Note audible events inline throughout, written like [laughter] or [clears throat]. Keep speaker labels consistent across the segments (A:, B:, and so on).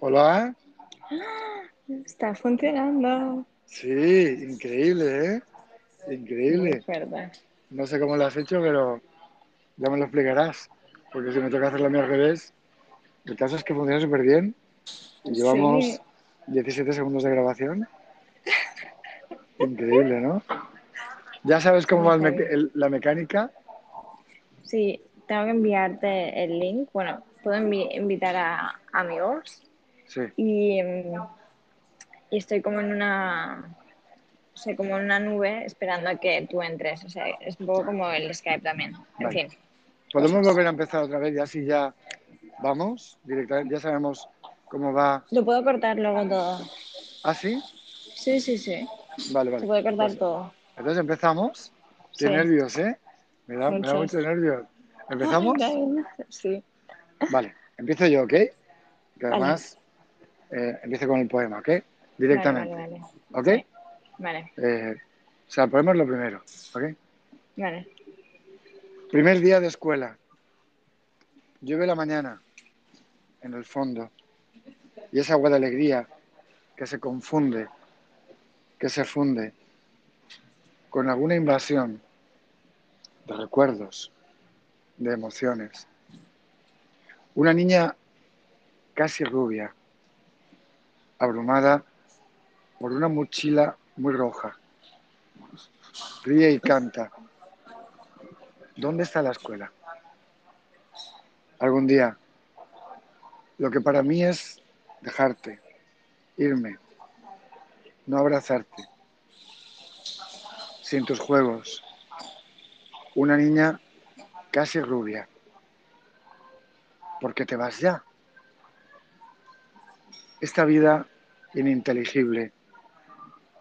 A: Hola.
B: Está funcionando.
A: Sí, increíble, ¿eh? Increíble.
B: fuerte.
A: No sé cómo lo has hecho, pero ya me lo explicarás. Porque si me toca hacerlo a mí al revés, el caso es que funciona súper bien. Y
B: Sí,
A: llevamos 17 segundos de grabación. Increíble, ¿no? ¿Ya sabes cómo va me- la mecánica?
B: Sí, tengo que enviarte el link. Bueno, puedo invitar a amigos
A: Sí,
B: y, y estoy como en una, o sea, como en una nube esperando a que tú entres. O sea, es un poco como el Skype también. En
A: vale.
B: fin,
A: ¿Podemos volver a empezar otra vez? Ya si ya vamos directamente, ya sabemos cómo va.
B: Lo puedo cortar luego todo.
A: ¿Ah, sí?
B: Sí, sí, sí.
A: Vale,
B: Se
A: vale.
B: puede cortar
A: Pues
B: todo.
A: entonces empezamos. Qué
B: Sí,
A: nervios, ¿eh? Me da, me da mucho nervios. [laughs] ¿Empezamos?
B: Sí.
A: Vale, empiezo yo, ¿ok? Que además eh, empiezo con el poema, ¿ok?
B: vale, vale,
A: Directamente,
B: vale.
A: ¿ok?
B: Vale,
A: Eh, o sea, el poema es lo primero, ¿ok?
B: vale.
A: Primer día de escuela. Llueve la mañana, en el fondo, y esa agua de alegría que se confunde, que se funde con alguna invasión de recuerdos, de emociones. Una niña casi rubia, abrumada por una mochila muy roja. Ríe y canta. ¿Dónde está la escuela? Algún día, lo que para mí es dejarte, irme, no abrazarte, sin tus juegos. Una niña casi rubia. ¿Por qué te vas ya? Esta vida ininteligible.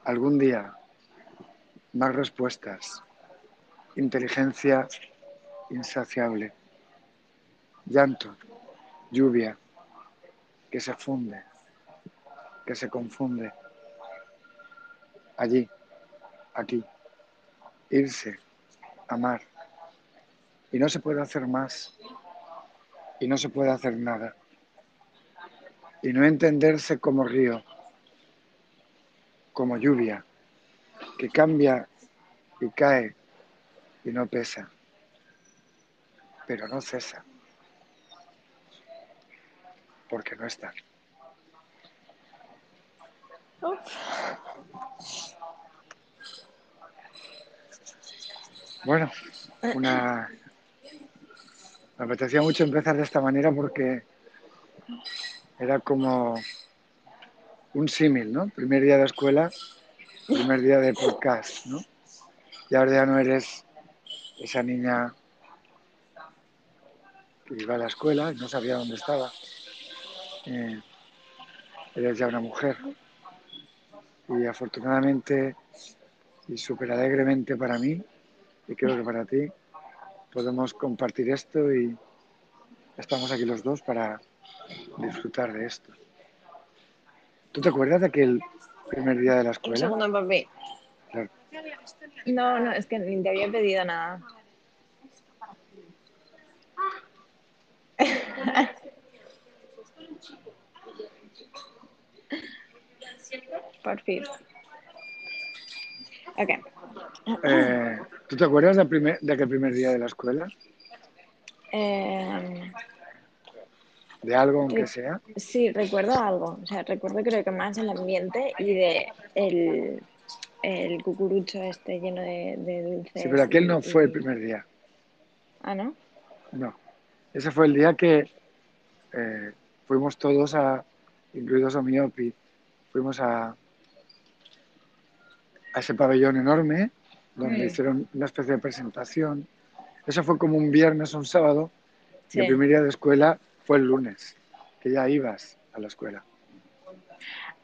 A: Algún día, más respuestas. Inteligencia insaciable. Llanto, lluvia, que se funde, que se confunde. Allí, aquí. Irse, amar. Y no se puede hacer más. Y no se puede hacer nada. Y no entenderse como río, como lluvia, que cambia y cae y no pesa, pero no cesa, porque no está. Bueno, una... Me apetecía mucho empezar de esta manera porque era como un símil, ¿no? Primer día de escuela, primer día de podcast, ¿no? Y ahora ya no eres esa niña que iba a la escuela y no sabía dónde estaba. Eh, eres ya una mujer. Y afortunadamente y súper alegremente para mí, y creo que para ti, podemos compartir esto y estamos aquí los dos para disfrutar de esto. ¿Tú te acuerdas de aquel primer día de la
B: Un
A: escuela?
B: segundo, papi.
A: Claro.
B: No, no, es que ni te había pedido nada. [laughs] Por fin. Ok.
A: Eh, ¿Tú te acuerdas de, primer, de aquel primer día de la escuela?
B: Eh,
A: ¿De algo, aunque sea?
B: sí, recuerdo algo. O sea, recuerdo creo que más el ambiente y de el, el cucurucho este lleno de, de
A: Sí, pero
B: dulces
A: aquel
B: y,
A: no fue el primer día.
B: Ah, ¿no?
A: No. Ese fue el día que eh, fuimos todos a, incluidos a Miopi, fuimos a, a ese pabellón enorme donde
B: Mm,
A: hicieron una especie de presentación. Eso fue como un viernes o un sábado y el
B: sí.
A: primer día de escuela fue el lunes, que ya ibas a la escuela.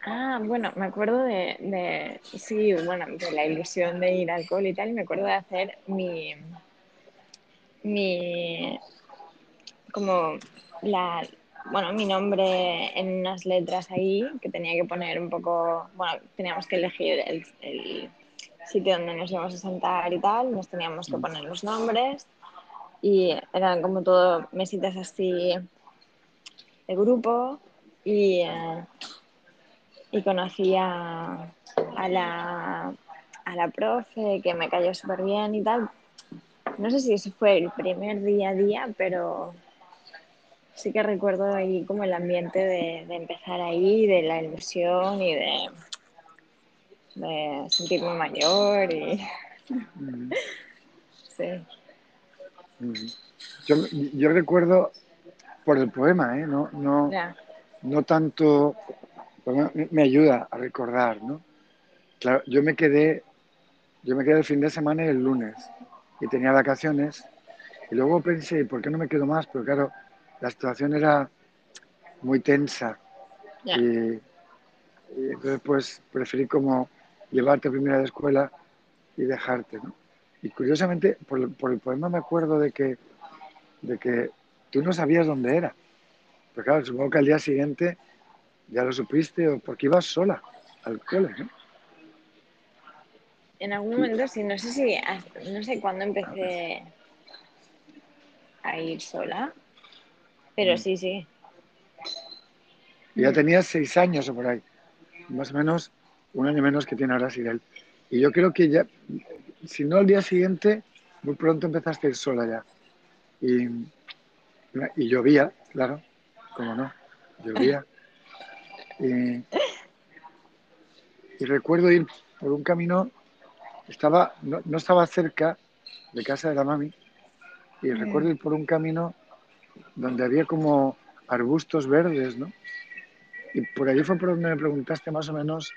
B: Ah, bueno, me acuerdo de, sí, bueno, de la ilusión de ir al cole y tal, y me acuerdo de hacer mi, mi, como la, bueno, mi nombre en unas letras ahí, que tenía que poner un poco, bueno, teníamos que elegir el, el sitio donde nos íbamos a sentar y tal, nos teníamos que poner los nombres, y eran como todo mesitas así de grupo, y, eh, y conocí a, a la, a la profe que me cayó súper bien y tal. No sé si ese fue el primer día a día, pero sí que recuerdo ahí como el ambiente de, de empezar ahí, de la ilusión y de, de sentirme mayor y [laughs] sí.
A: Yo, yo recuerdo por el poema, ¿eh? no, no,
B: Ya,
A: no tanto, me, ayuda a recordar, ¿no? Claro, yo me quedé, yo me quedé el fin de semana y el lunes y tenía vacaciones y luego pensé, ¿por qué no me quedo más? Pero claro, la situación era muy tensa
B: ya,
A: y, y entonces pues preferí como llevarte primero de escuela y dejarte, ¿no? Y curiosamente, por por el poema me acuerdo de que, de que tú no sabías dónde era. Pero claro, supongo que al día siguiente ya lo supiste o porque ibas sola al cole, ¿no?
B: En algún momento sí, no sé si, no sé cuándo empecé a ir sola, pero sí, sí.
A: y ya
B: Mm,
A: tenías seis años o por ahí, más o menos un año menos que tiene ahora Sirel. Y yo creo que ya, si no al día siguiente, muy pronto empezaste a ir sola ya. Y, y llovía, claro, como no, llovía. Y, [laughs] y recuerdo ir por un camino, estaba, no, no estaba cerca de casa de la mami, y
B: mm,
A: recuerdo ir por un camino donde había como arbustos verdes, ¿no? Y por allí fue por donde me preguntaste más o menos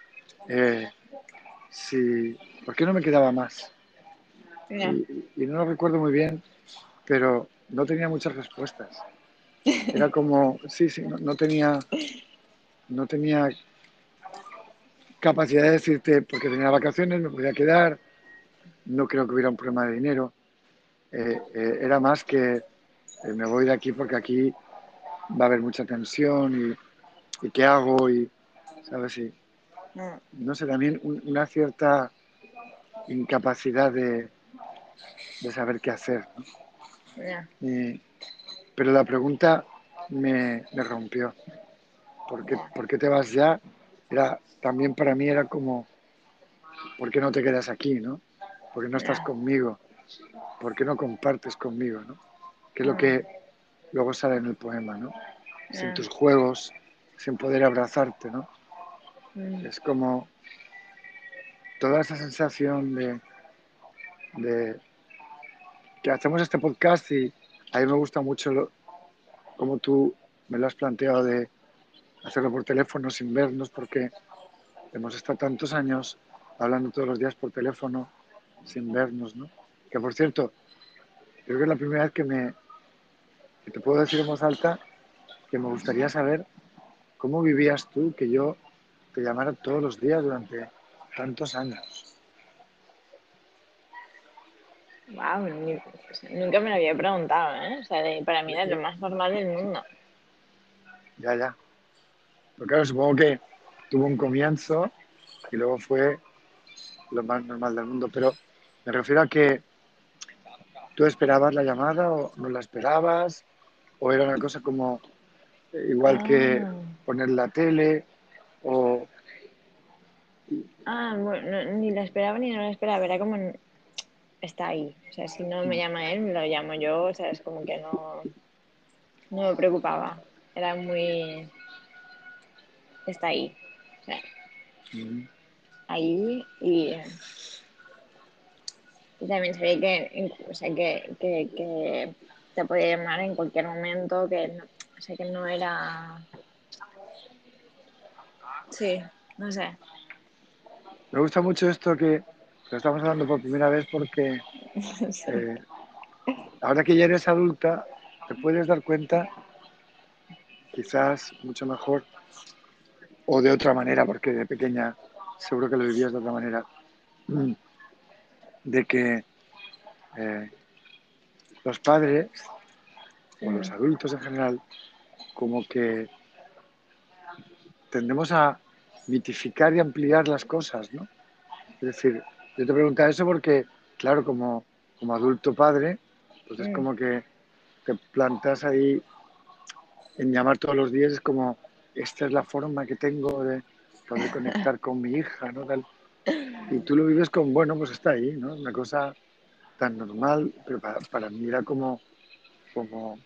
A: eh, si, ¿por qué no me quedaba más? y no lo recuerdo muy bien, pero no tenía muchas respuestas. [laughs] Era como, sí, sí, no, no tenía, no tenía capacidad de decirte, porque tenía vacaciones, me podía quedar, no creo que hubiera un problema de dinero. Eh, eh, era más que eh, me voy de aquí porque aquí va a haber mucha tensión y, y qué hago y, ¿sabes? Y, no sé, también un- una cierta incapacidad de, de saber qué hacer. Y- pero la pregunta me, me rompió. ¿Por qué,
B: ya,
A: por qué te vas ya? Era, también para mí era como, ¿por qué no te quedas aquí? ¿no? ¿Por qué no estás conmigo? ¿Por qué no compartes conmigo? ¿no? Que es lo que luego sale en el poema, ¿no? Sin tus juegos, sin poder abrazarte, ¿no?
B: mm,
A: Es como toda esa sensación de, de que hacemos este podcast y a mí me gusta mucho lo, como tú me lo has planteado de hacerlo por teléfono sin vernos porque hemos estado tantos años hablando todos los días por teléfono sin vernos, ¿no? Que por cierto, creo que es la primera vez que me que te puedo decir en voz alta que me gustaría saber cómo vivías tú que yo te llamara todos los días durante tantos años.
B: Wow, ni- sea, nunca me lo había preguntado, ¿eh? O sea, de- para mí era lo más normal del mundo.
A: Ya, ya. Pero claro, supongo que tuvo un comienzo y luego fue lo más normal del mundo. Pero me refiero a que tú esperabas la llamada o no la esperabas, o era una cosa como eh, igual que
B: Ah,
A: poner la tele, o
B: ah, bueno, no- ni la esperaba ni no la esperaba, era como está ahí. O sea, si no me llama él, me lo llamo yo, o sea, es como que no, no me preocupaba. Era muy, está ahí. O sea,
A: mm,
B: ahí y, y también sabía que, o sea, que, que, que te podía llamar en cualquier momento, que no, o sea, que no era... Sí, no sé.
A: me gusta mucho esto que lo estamos hablando por primera vez porque [laughs] eh, ahora que ya eres adulta te puedes dar cuenta, quizás mucho mejor, o de otra manera, porque de pequeña seguro que lo vivías de otra manera, de que eh, los padres o los adultos en general como que tendemos a mitificar y ampliar las cosas, ¿no? Es decir, yo te preguntaba eso porque, claro, como, como adulto padre, pues es
B: mm,
A: como que te plantas ahí en llamar todos los días, es como esta es la forma que tengo de poder conectar con mi hija, ¿no? Y tú lo vives con, bueno, pues está ahí, ¿no? Una cosa tan normal, pero para, para mí era como, como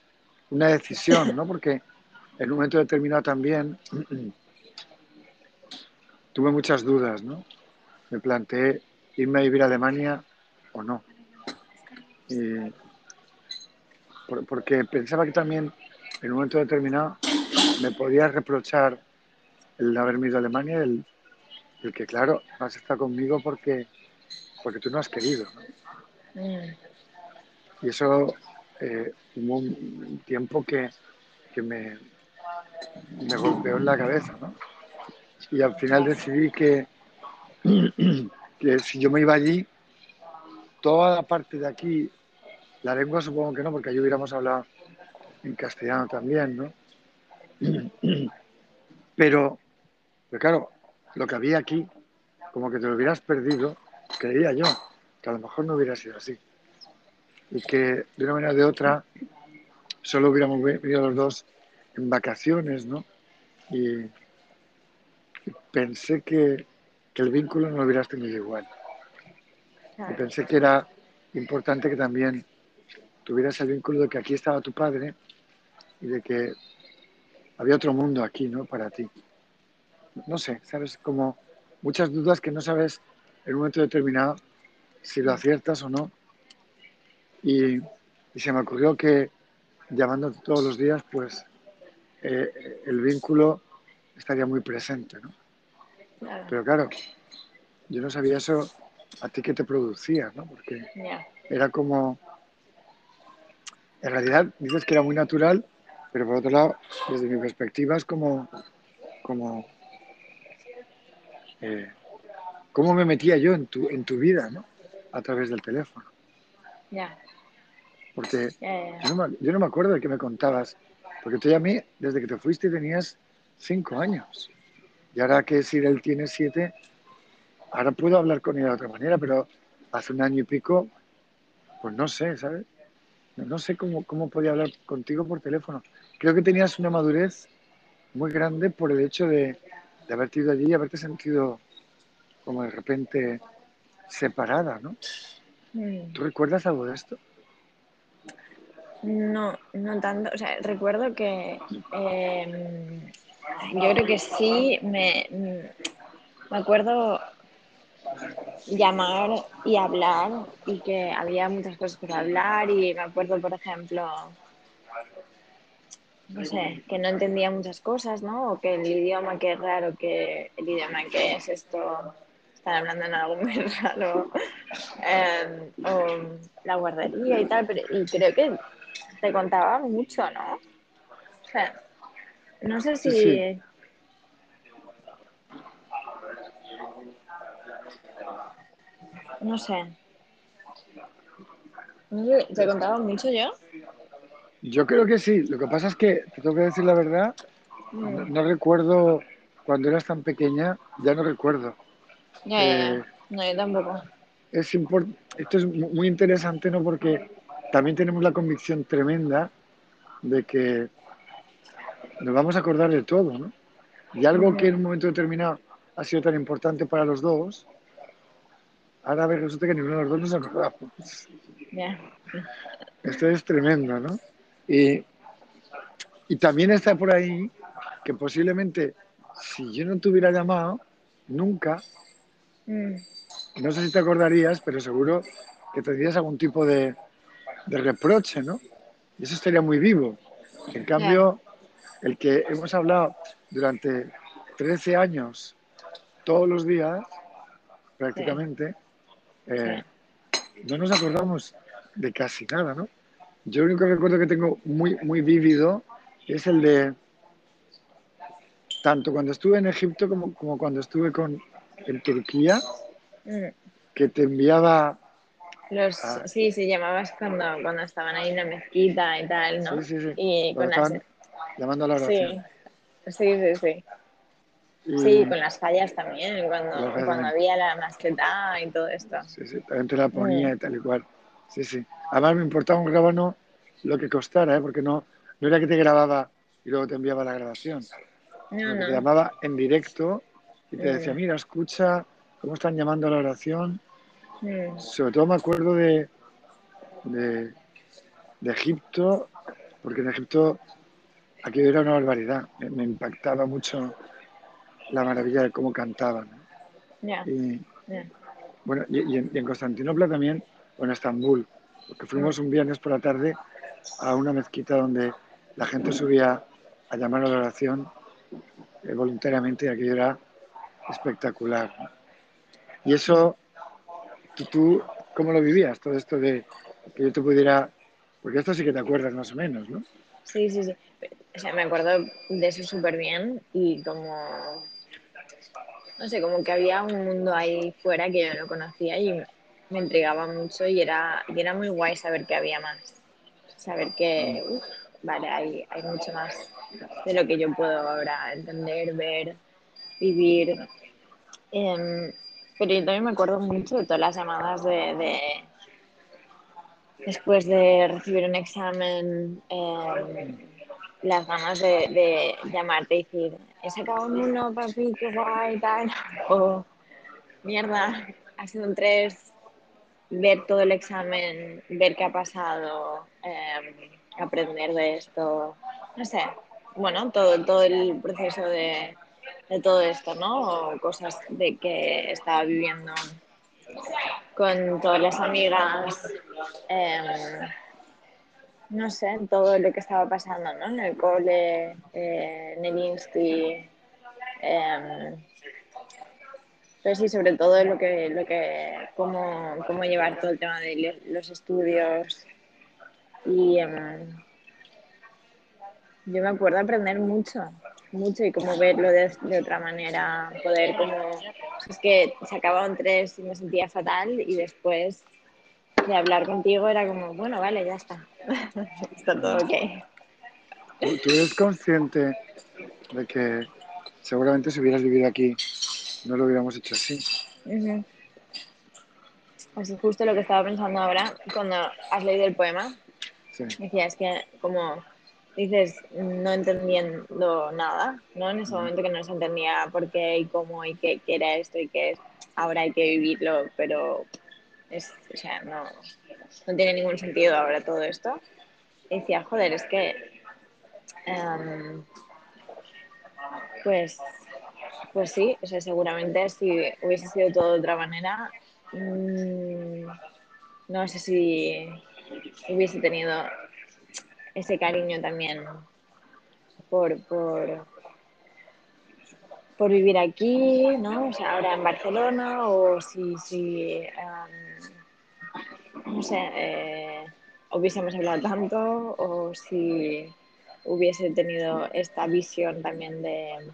A: una decisión, ¿no? Porque en un momento determinado también [clears throat] tuve muchas dudas, ¿no? Me planteé irme a vivir a Alemania o no. porque pensaba que también en un momento determinado me podía reprochar el haberme ido a Alemania, el, el que, claro, has estado conmigo porque, porque tú no has querido. Mm. Y eso eh, hubo un tiempo que, que me, me golpeó en la cabeza. ¿no? Y al final decidí que, que si yo me iba allí, toda la parte de aquí, la lengua supongo que no, porque allí hubiéramos hablado en castellano también, ¿no? [clears throat] Pero, pero claro, lo que había aquí, como que te lo hubieras perdido, creía yo, que a lo mejor no hubiera sido así. Y que de una manera o de otra solo hubiéramos venido los dos en vacaciones, ¿no? Y, pensé que, que, el vínculo no lo hubieras tenido igual. Y pensé que era importante que también tuvieras el vínculo de que aquí estaba tu padre y de que había otro mundo aquí, ¿no? Para ti. No sé, sabes, como muchas dudas que no sabes en un momento determinado si lo aciertas o no. Y, se me ocurrió que llamándote todos los días, pues eh, el vínculo estaría muy presente, ¿no? Pero claro, yo no sabía eso a ti que te producía, ¿no? Porque era como, en realidad dices que era muy natural, pero por otro lado, desde mi perspectiva es como, como, eh, cómo me metía yo en tu, en tu vida, ¿no? A través del teléfono.
B: Ya.
A: Porque Yo, no me, yo, no me, acuerdo de que me contabas, porque tú ya a mí, desde que te fuiste tenías cinco años. Y ahora que si él tiene siete, ahora puedo hablar con ella de otra manera, pero hace un año y pico, pues no sé, ¿sabes? No sé cómo, cómo podía hablar contigo por teléfono. Creo que tenías una madurez muy grande por el hecho de, de haberte ido allí y haberte sentido como de repente separada, ¿no? Mm. ¿Tú recuerdas algo de esto?
B: No, no tanto. O sea, recuerdo que em, yo creo que sí me, me acuerdo llamar y hablar y que había muchas cosas por hablar y me acuerdo, por ejemplo, no sé, que no entendía muchas cosas, ¿no? O que el idioma, que es raro, que el idioma que es esto, están hablando en algo [laughs] muy raro, em, o la guardería y tal, pero y creo que te contaba mucho, ¿no? O sea, no sé si... No sé. No sé, ¿te contaba mucho yo?
A: Yo creo que sí. Lo que pasa es que, te tengo que decir la verdad, mm. no, recuerdo cuando eras tan pequeña, ya no recuerdo.
B: Ya, ya, eh, No, yo tampoco.
A: Es Esto es muy interesante, ¿no? Porque también tenemos la convicción tremenda de que nos vamos a acordar de todo, ¿no? Y algo que en un momento determinado ha sido tan importante para los dos, ahora resulta que ninguno de los dos nos acordamos. Esto es tremendo, ¿no? Y, y también está por ahí que posiblemente si yo no te hubiera llamado, nunca, mm. no sé si te acordarías, pero seguro que tendrías algún tipo de, de reproche, ¿no? Y eso estaría muy vivo. En cambio, el que hemos hablado durante 13 años, todos los días, prácticamente, eh, no nos acordamos de casi nada, ¿no? Yo el único recuerdo que tengo muy, muy vívido es el de tanto cuando estuve en Egipto como, como cuando estuve con, en Turquía, mm. que te enviaba...
B: Los, Sí, sí, llamabas cuando, cuando estaban ahí en la mezquita y tal, ¿no?
A: Sí, sí, sí.
B: Y con
A: Llamando a la oración.
B: Sí, sí, sí. Sí, con las fallas también, cuando, cuando había la masqueta y todo esto.
A: Sí, sí, también te la ponía mm. y tal y cual. Sí, sí. Además me importaba un grabano lo que costara, ¿eh? porque no, no era que te grababa y luego te enviaba la grabación.
B: No,
A: que te
B: no.
A: llamaba en directo y te decía,
B: Mm,
A: mira, escucha cómo están llamando a la oración.
B: mm,
A: Sobre todo me acuerdo de, de, de Egipto, porque en Egipto aquello era una barbaridad. Me, impactaba mucho la maravilla de cómo cantaban. Y, bueno, y, y en, y en Constantinopla también, o en Estambul, porque
B: Mm,
A: fuimos un viernes por la tarde a una mezquita donde la gente subía a llamar a la oración eh, voluntariamente y aquello era espectacular. Y
B: mm.
A: eso, ¿tú, ¿tú cómo lo vivías? Todo esto de que yo te pudiera... Porque esto sí que te acuerdas más o menos, ¿no?
B: Sí, sí, sí. O sea, me acuerdo de eso súper bien y como, no sé, como que había un mundo ahí fuera que yo no conocía y me intrigaba mucho y era, y era muy guay saber que había más. Saber que, vale, hay, hay mucho más de lo que yo puedo ahora entender, ver, vivir. Em, pero yo también me acuerdo mucho de todas las llamadas de, de después de recibir un examen, eh, las ganas de, llamarte y decir, he sacado un 1, papi, qué guay, tal, [laughs] o mierda, ha sido un 3, ver todo el examen, ver qué ha pasado, eh, aprender de esto, no sé, bueno, todo, todo el proceso de, de todo esto, ¿no? O cosas de que estaba viviendo con todas las amigas. Eh, no sé, todo lo que estaba pasando, ¿no? En el cole, eh, en el insti. Eh, pero sí, sobre todo lo que, lo que cómo, cómo llevar todo el tema de los estudios. Y eh, yo me acuerdo aprender mucho, mucho y como verlo de, de otra manera, poder como... Es que se acababa un tres y me sentía fatal y después de hablar contigo era como, bueno, vale, ya está. [laughs] está todo ok.
A: ¿Tú, eres consciente de que seguramente si hubieras vivido aquí no lo hubiéramos hecho así?
B: Uh -huh. Así justo lo que estaba pensando ahora cuando has leído el poema.
A: Sí.
B: Decía, es que como dices, no entendiendo nada, ¿no? En ese
A: Ujú.
B: momento que no se entendía por qué y cómo y qué, qué era esto y qué es, ahora hay que vivirlo, pero es, o sea, no, no tiene ningún sentido ahora todo esto. Y decía, joder, es que um, pues pues sí, o sea, seguramente si hubiese sido todo de otra manera, mmm, no sé si hubiese tenido ese cariño también por, por, por vivir aquí, ¿no? O sea, ahora en Barcelona, o si, si um, no sé, eh, hubiésemos hablado tanto, o si hubiese tenido esta visión también de,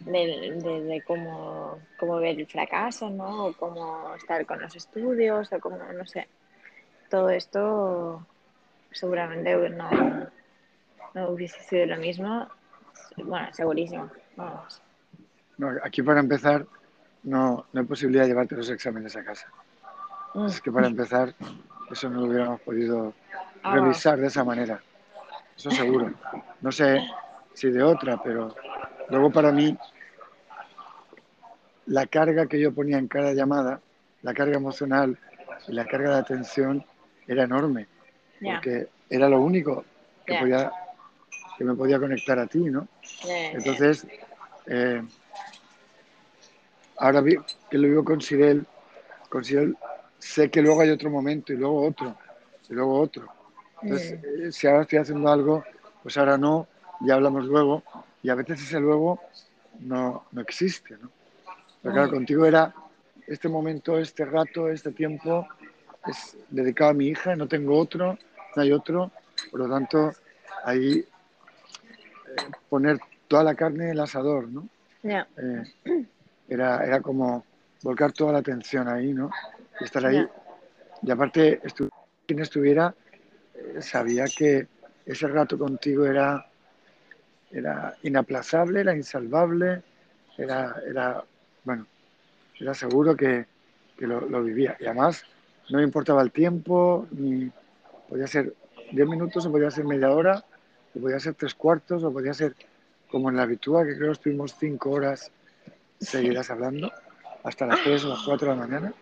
B: de, de, de cómo, cómo, ver el fracaso, ¿no? O cómo estar con los estudios, o cómo, no sé. Todo esto seguramente no, no hubiese sido lo mismo. Bueno, segurísimo. Vamos.
A: No, aquí para empezar no, no hay posibilidad de llevarte los exámenes a casa.
B: Mm.
A: Es que para empezar eso no lo hubiéramos podido
B: Ah,
A: revisar de esa manera. Eso seguro. No sé si de otra, pero luego para mí la carga que yo ponía en cada llamada, la carga emocional y la carga de atención era enorme, porque era lo único que, podía, que me podía conectar a ti, ¿no? Entonces, eh, ahora que lo vivo con Sirel, con Sirel sé que luego hay otro momento y luego otro, y luego otro. Entonces, eh, si ahora estoy haciendo algo, pues ahora no, ya hablamos luego, y a veces ese luego no, no existe, ¿no? Pero claro, contigo era este momento, este rato, este tiempo es dedicado a mi hija, no tengo otro, no hay otro, por lo tanto, ahí eh, poner toda la carne en el asador, ¿no?
B: ya,
A: Eh, era, era como volcar toda la atención ahí, ¿no? Y estar ahí. Y aparte, estu quien estuviera eh, sabía que ese rato contigo era, era inaplazable, era insalvable, era, era bueno, era seguro que, que lo, lo, vivía. Y además no me importaba el tiempo, ni podía ser 10 minutos o podía ser media hora, o podía ser tres cuartos, o podía ser como en la habitúa, que creo que estuvimos cinco horas seguidas hablando, hasta las tres o las cuatro de la mañana.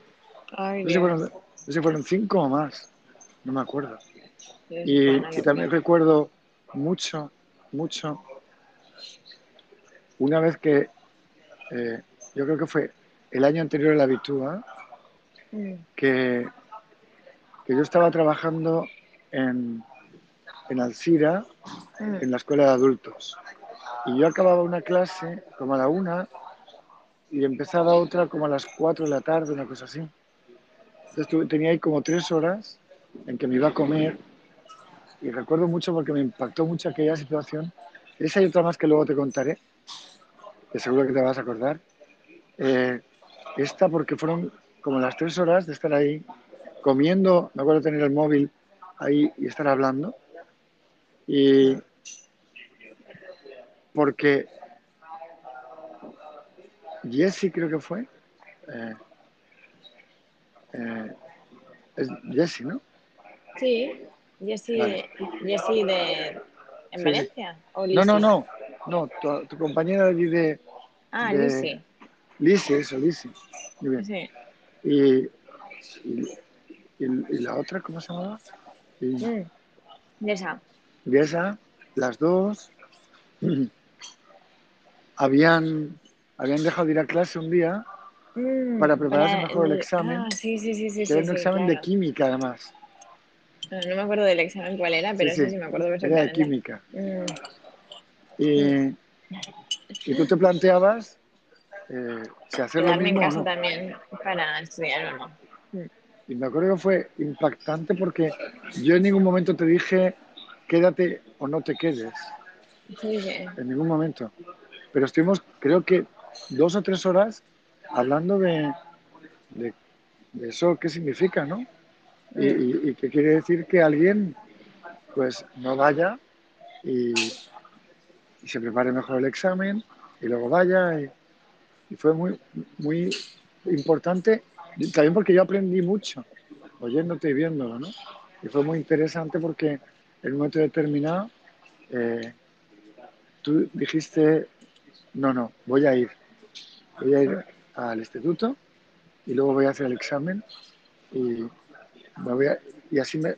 B: Ay,
A: No sé, si fueron, no sé fueron cinco o más, no me acuerdo.
B: Dios,
A: Y, también recuerdo mucho, mucho, una vez que, eh, yo creo que fue el año anterior a la habitúa,
B: Mm,
A: que, que yo estaba trabajando en, en Alcira,
B: mm,
A: en la escuela de adultos. Y yo acababa una clase como a la una y empezaba otra como a las cuatro de la tarde, una cosa así. Entonces tuve- tenía ahí como tres horas en que me iba a comer y recuerdo mucho porque me impactó mucho aquella situación. Esa y otra más que luego te contaré, que seguro que te vas a acordar. Eh, esta porque fueron como las tres horas de estar ahí comiendo, me acuerdo tener el móvil ahí y estar hablando. Y porque Jesse creo que fue, eh, eh, es Jesse, ¿no?
B: Sí, Jessie,
A: Vale.
B: Jessie de... ¿En
A: Sí.
B: Valencia? ¿O
A: No, no, no, no, tu, tu compañera de allí de,
B: Ah,
A: de
B: Lisi.
A: Lisi, eso, Lisi. Muy bien.
B: Sí.
A: Y, y, y- y la otra, ¿cómo se llamaba? Y,
B: Mm, de esa.
A: y esa, las dos, [clears throat] habían, habían dejado de ir a clase un día
B: Mm,
A: para prepararse
B: para
A: mejor el examen,
B: Ah, sí, sí, sí, sí,
A: que era
B: sí,
A: un
B: sí,
A: examen de química además.
B: No, no me acuerdo del examen cuál era,
A: Sí,
B: pero eso
A: sí,
B: sí me acuerdo
A: era de
B: perfectamente.
A: química.
B: Mm,
A: Y, y tú te planteabas eh, si hacer lo
B: quedarme en
A: mismo o
B: casa
A: no.
B: también para estudiar o no. Mm,
A: Y me acuerdo que fue impactante porque yo en ningún momento te dije quédate o no te quedes,
B: Sí, sí.
A: en ningún momento. Pero estuvimos, creo que dos o tres horas hablando de, eso, qué significa, ¿no? Y, y- qué quiere decir que alguien pues no vaya y, se prepare mejor el examen y luego vaya. Y, fue muy, muy importante, también porque yo aprendí mucho oyéndote y viéndolo, ¿no? Y fue muy interesante porque en un momento determinado eh, tú dijiste, no, no, voy a ir, voy a ir al instituto y luego voy a hacer el examen y, me voy a- y así me,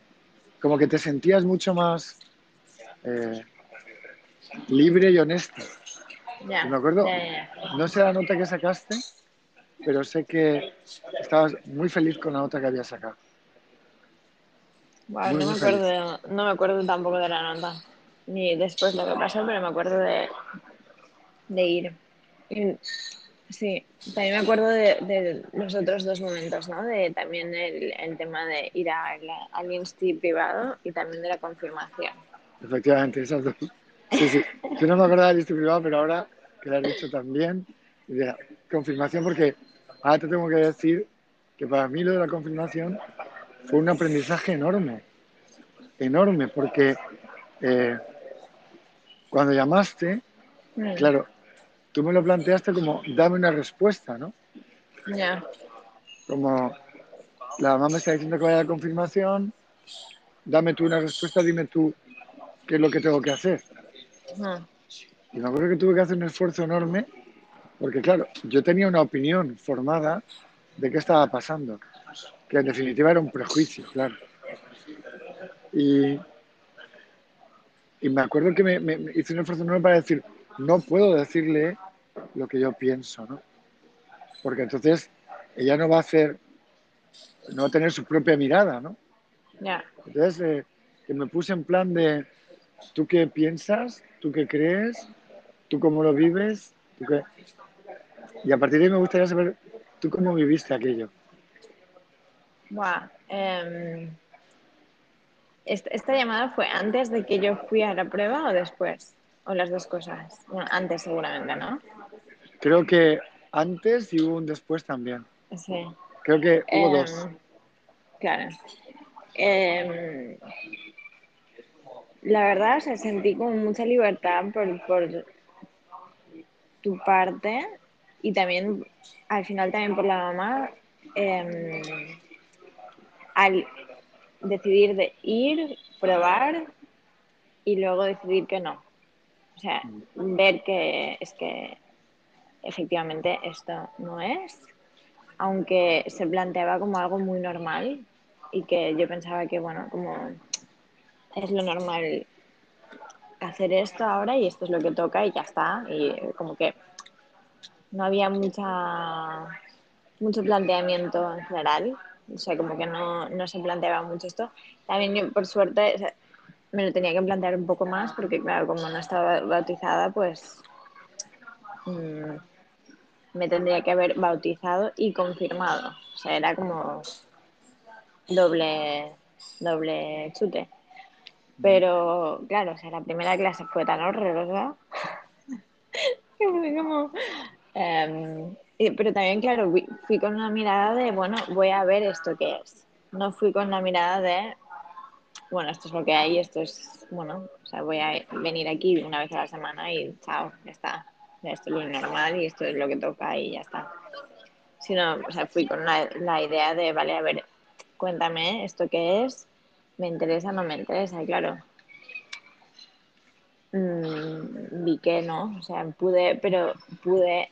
A: como que te sentías mucho más eh, libre y Y me acuerdo, no sé la nota que sacaste, pero sé que estabas muy feliz con la nota que habías sacado.
B: No me acuerdo, no me acuerdo tampoco de la nota. Ni después lo que pasó, pero me acuerdo de, de ir. Y, sí, también me acuerdo de, de los otros dos momentos, ¿no? De también el, el tema de ir a la- al insti privado y también de la confirmación.
A: Efectivamente, esas dos. Sí, sí. Yo no me acordaba del instituto privado, pero ahora que lo has dicho también, y de la confirmación, porque ahora te tengo que decir que para mí lo de la confirmación fue un aprendizaje enorme, enorme, porque eh, cuando llamaste,
B: Mm,
A: claro, tú me lo planteaste como dame una respuesta, ¿no?
B: ya,
A: Como la mamá me está diciendo que vaya a la confirmación, dame tú una respuesta, dime tú qué es lo que tengo que hacer.
B: mm,
A: Y me acuerdo que tuve que hacer un esfuerzo enorme porque, claro, yo tenía una opinión formada de qué estaba pasando, que en definitiva era un prejuicio, claro. Y, y me acuerdo que me, me- me hice un esfuerzo enorme para decir, no puedo decirle lo que yo pienso, ¿no? Porque entonces ella no va a hacer, no va a tener su propia mirada, ¿no?
B: ya.
A: Entonces, eh, que me puse en plan de, ¿tú qué piensas? ¿Tú qué crees? ¿Tú cómo lo vives? ¿Tú qué? Y a partir de ahí me gustaría saber, ¿tú cómo viviste aquello?
B: Em, ¿esta, esta llamada fue antes de que yo fui a la prueba o después? ¿O las dos cosas? Bueno, antes seguramente, ¿no?
A: Creo que antes y hubo un después también.
B: Sí.
A: Creo que hubo dos.
B: Em, claro. Em, la verdad, o sea, sentí como mucha libertad por, por tu parte y también, al final, también por la mamá, em, al decidir de ir, probar y luego decidir que no. O sea, ver que es que efectivamente esto no es, aunque se planteaba como algo muy normal y que yo pensaba que, bueno, como es lo normal hacer esto ahora y esto es lo que toca y ya está. Y como que no había mucha mucho planteamiento en general. O sea, como que no, no se planteaba mucho esto. También por suerte, me lo tenía que plantear un poco más porque, claro, como no estaba bautizada, pues mmm, me tendría que haber bautizado y confirmado. O sea, era como doble, doble chute. Pero, claro, o sea, la primera clase fue tan horrorosa [laughs] que. Um, pero también, claro, fui con una mirada de, bueno, voy a ver esto que es. No fui con la mirada de, bueno, esto es lo que hay, esto es, bueno, o sea, voy a venir aquí una vez a la semana y chao, ya está. Esto es lo normal y esto es lo que toca y ya está. Sino, o sea, fui con la, idea de, vale, a ver, cuéntame esto qué es, me interesa, no me interesa, y claro. Mmm, vi que no, o sea, pude, pero pude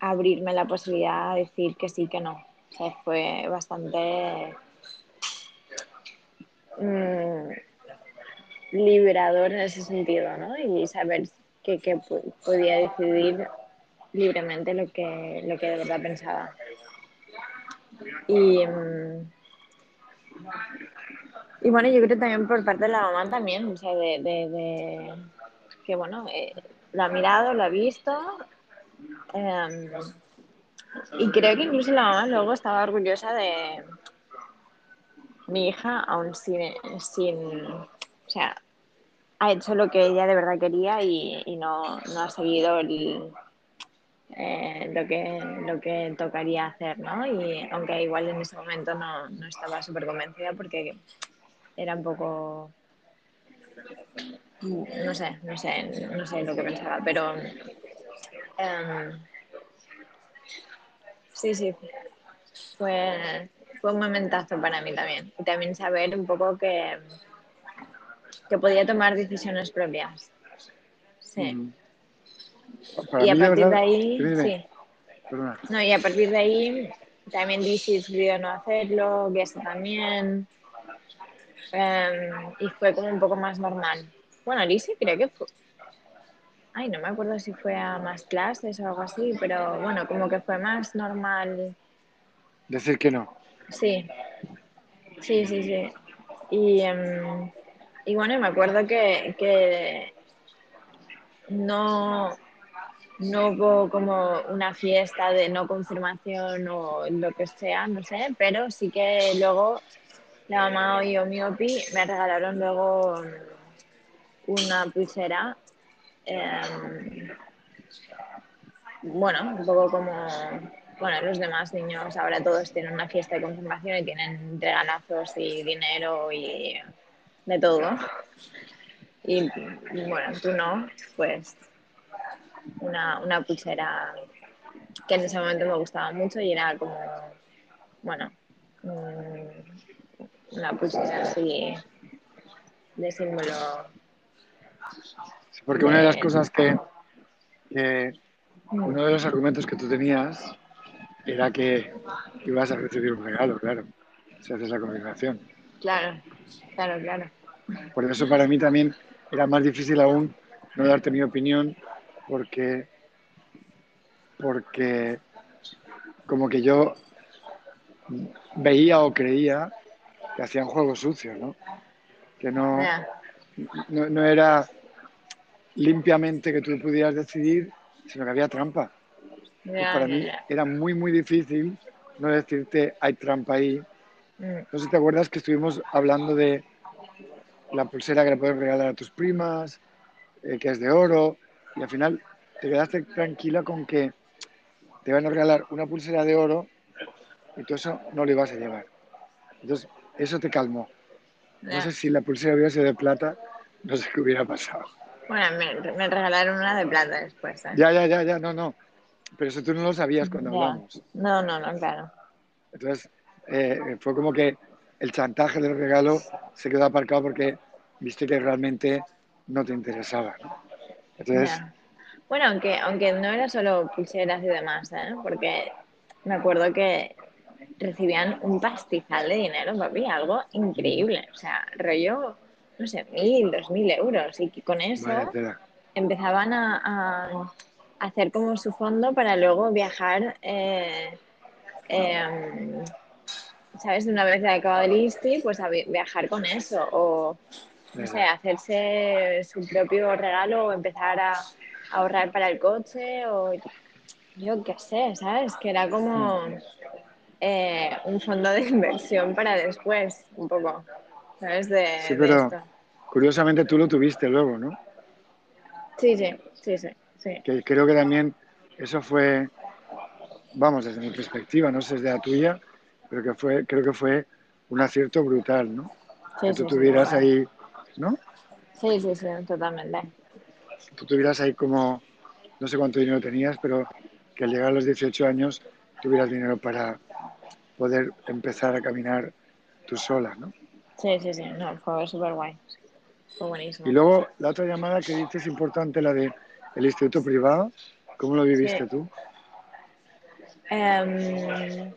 B: abrirme la posibilidad de decir que sí, que no. O sea, fue bastante mmm, liberador en ese sentido, ¿no? Y saber que, podía decidir libremente lo que, lo que de verdad pensaba. Y, mmm, y bueno, yo creo también por parte de la mamá también, o sea, de, de, que bueno, eh, lo ha mirado, lo ha visto. Eh, y creo que incluso la mamá luego estaba orgullosa de mi hija, aún sin, sin o sea, ha hecho lo que ella de verdad quería y, y no, no, ha seguido el, eh, lo, que, lo que tocaría hacer, ¿no? Y aunque igual en ese momento no, no estaba súper convencida porque era un poco no sé, no sé, no sé lo que pensaba, pero um, sí, sí, fue, fue un momentazo para mí también. Y también saber un poco que, que podía tomar decisiones propias. Sí.
A: Mm.
B: Y a
A: mí,
B: partir
A: verdad,
B: de ahí, sí.
A: Perdona.
B: No, y a partir de ahí también decidió no hacerlo, que eso también. Um, y fue como un poco más normal. Bueno, Lisi creo que fue. Ay, no me acuerdo si fue a más clases o algo así, pero bueno, como que fue más normal.
A: Decir que no.
B: Sí, sí, sí, sí. Y, um, y bueno, me acuerdo que, que no, no hubo como una fiesta de no confirmación o lo que sea, no sé, pero sí que luego la mamá y yo, mi opi, me regalaron luego una pulsera. Eh, bueno, un poco como bueno, los demás niños ahora todos tienen una fiesta de confirmación y tienen regalazos y dinero y de todo. Y bueno, tú no, pues una, una pulsera que en ese momento me gustaba mucho y era como, bueno, una pulsera así de símbolo.
A: Porque una de las cosas que, que uno de los argumentos que tú tenías era que ibas a recibir un regalo, claro, si haces la confirmación.
B: Claro, claro, claro.
A: Por eso para mí también era más difícil aún no darte mi opinión porque, porque como que yo veía o creía que hacían juegos sucios, ¿no? Que no, no, no era limpiamente que tú pudieras decidir, sino que había trampa. Pues para mí era muy, muy difícil no decirte hay trampa ahí.
B: Mm,
A: No sé si te acuerdas que estuvimos hablando de la pulsera que le puedes regalar a tus primas, eh, que es de oro, y al final te quedaste tranquila con que te van a regalar una pulsera de oro y tú eso no lo ibas a llevar. Entonces, eso te calmó. No sé si la pulsera hubiera sido de plata, no sé qué hubiera pasado.
B: Bueno, me, me regalaron una de plata después. ¿eh?
A: Ya, ya, ya, ya, no, no. Pero eso tú no lo sabías cuando
B: Ya.
A: hablamos.
B: No, no, no, claro.
A: Entonces, eh, fue como que el chantaje del regalo se quedó aparcado porque viste que realmente no te interesaba. ¿no? Entonces.
B: Bueno, aunque, aunque no era solo pulseras y demás, ¿eh? Porque me acuerdo que recibían un pastizal de dinero, papi, algo increíble. O sea, rollo, no sé, mil, dos mil euros. Y con eso empezaban a, a hacer como su fondo para luego viajar, eh, eh, ¿sabes? Una vez acabado el ISTI, pues a vi- viajar con eso. O, no sé, hacerse su propio regalo o empezar a ahorrar para el coche o yo qué sé, ¿sabes? Que era como eh, un fondo de [laughs] inversión para después, un poco, ¿sabes? De,
A: Sí,
B: de
A: pero
B: esto.
A: curiosamente tú lo tuviste luego, ¿no?
B: Sí, sí, sí, sí, sí,
A: Que creo que también eso fue, vamos, desde mi perspectiva, no sé desde la tuya, pero que fue, creo que fue un acierto brutal, ¿no? Que
B: sí,
A: tú
B: sí, sí,
A: tuvieras ahí, ¿no?
B: Sí, sí, sí, totalmente.
A: Tú tuvieras ahí como, no sé cuánto dinero tenías, pero que al llegar a los 18 años tuvieras dinero para poder empezar a caminar tú sola, ¿no?
B: Sí, sí, sí, no, fue súper guay, fue
A: Y
B: buenísimo.
A: luego la otra llamada que dices importante, la de el instituto privado, ¿cómo lo
B: Sí.
A: viviste tú?
B: Em,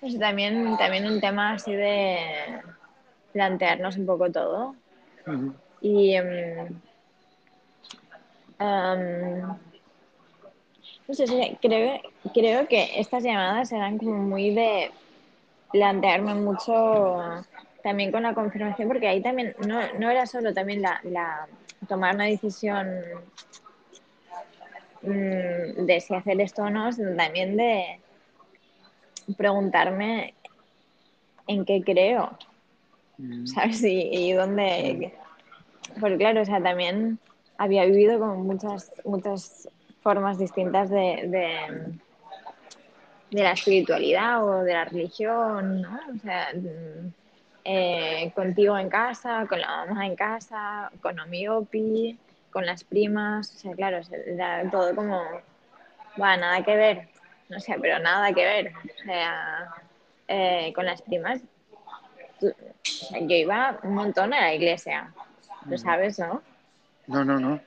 B: pues también, también un tema así de plantearnos un poco todo. Y em, no sé, creo, creo que estas llamadas eran como muy de plantearme mucho también con la confirmación, porque ahí también no, no era solo también la, la tomar una decisión mmm, de si hacer esto o no, sino también de preguntarme en qué creo,
A: ujú,
B: ¿sabes? Y, dónde... Porque claro, o sea, también había vivido como muchas, muchas formas distintas de, de, de la espiritualidad o de la religión, ¿no? O sea, mm, eh, contigo en casa, con la mamá en casa, con Omiopi, con las primas, o sea, claro, era todo como, bueno, nada que ver, no sé, pero nada que ver, o sea, eh, con las primas, tú- o sea, yo iba un montón a la iglesia, lo
A: ujú.
B: sabes, ¿no?
A: No, no, no,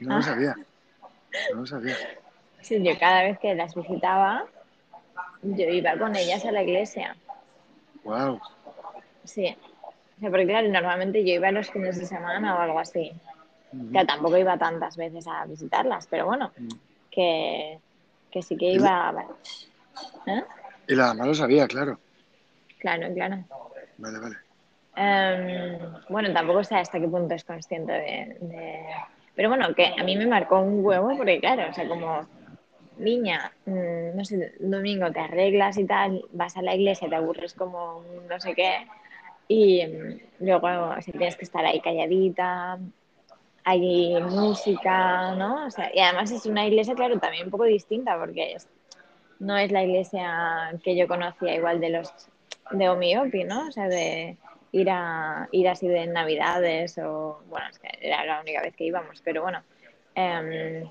A: no lo
B: Ah,
A: sabía, [laughs] no lo sabía.
B: sí, yo cada vez que las visitaba, yo iba con ellas a la iglesia,
A: Wow.
B: sí. O sea, porque claro, normalmente yo iba los fines de semana o algo así. Que tampoco iba tantas veces a visitarlas, pero bueno, que, que sí que iba. ¿eh?
A: y la mamá lo sabía, claro.
B: Claro, claro.
A: Vale, vale.
B: Em, bueno, tampoco sé hasta qué punto es consciente de, de- Pero bueno, que a mí me marcó un huevo porque, claro, o sea, como niña, mm, no sé, domingo te arreglas y tal, vas a la iglesia, te aburres como no sé qué, y mm, luego o sea, tienes que estar ahí calladita, hay música, ¿no? O sea, y además es una iglesia, claro, también un poco distinta porque es- no es la iglesia que yo conocía igual de los de Omiopi, ¿no? O sea, de ir a ir así de Navidades o bueno, es que era la única vez que íbamos, pero bueno, em,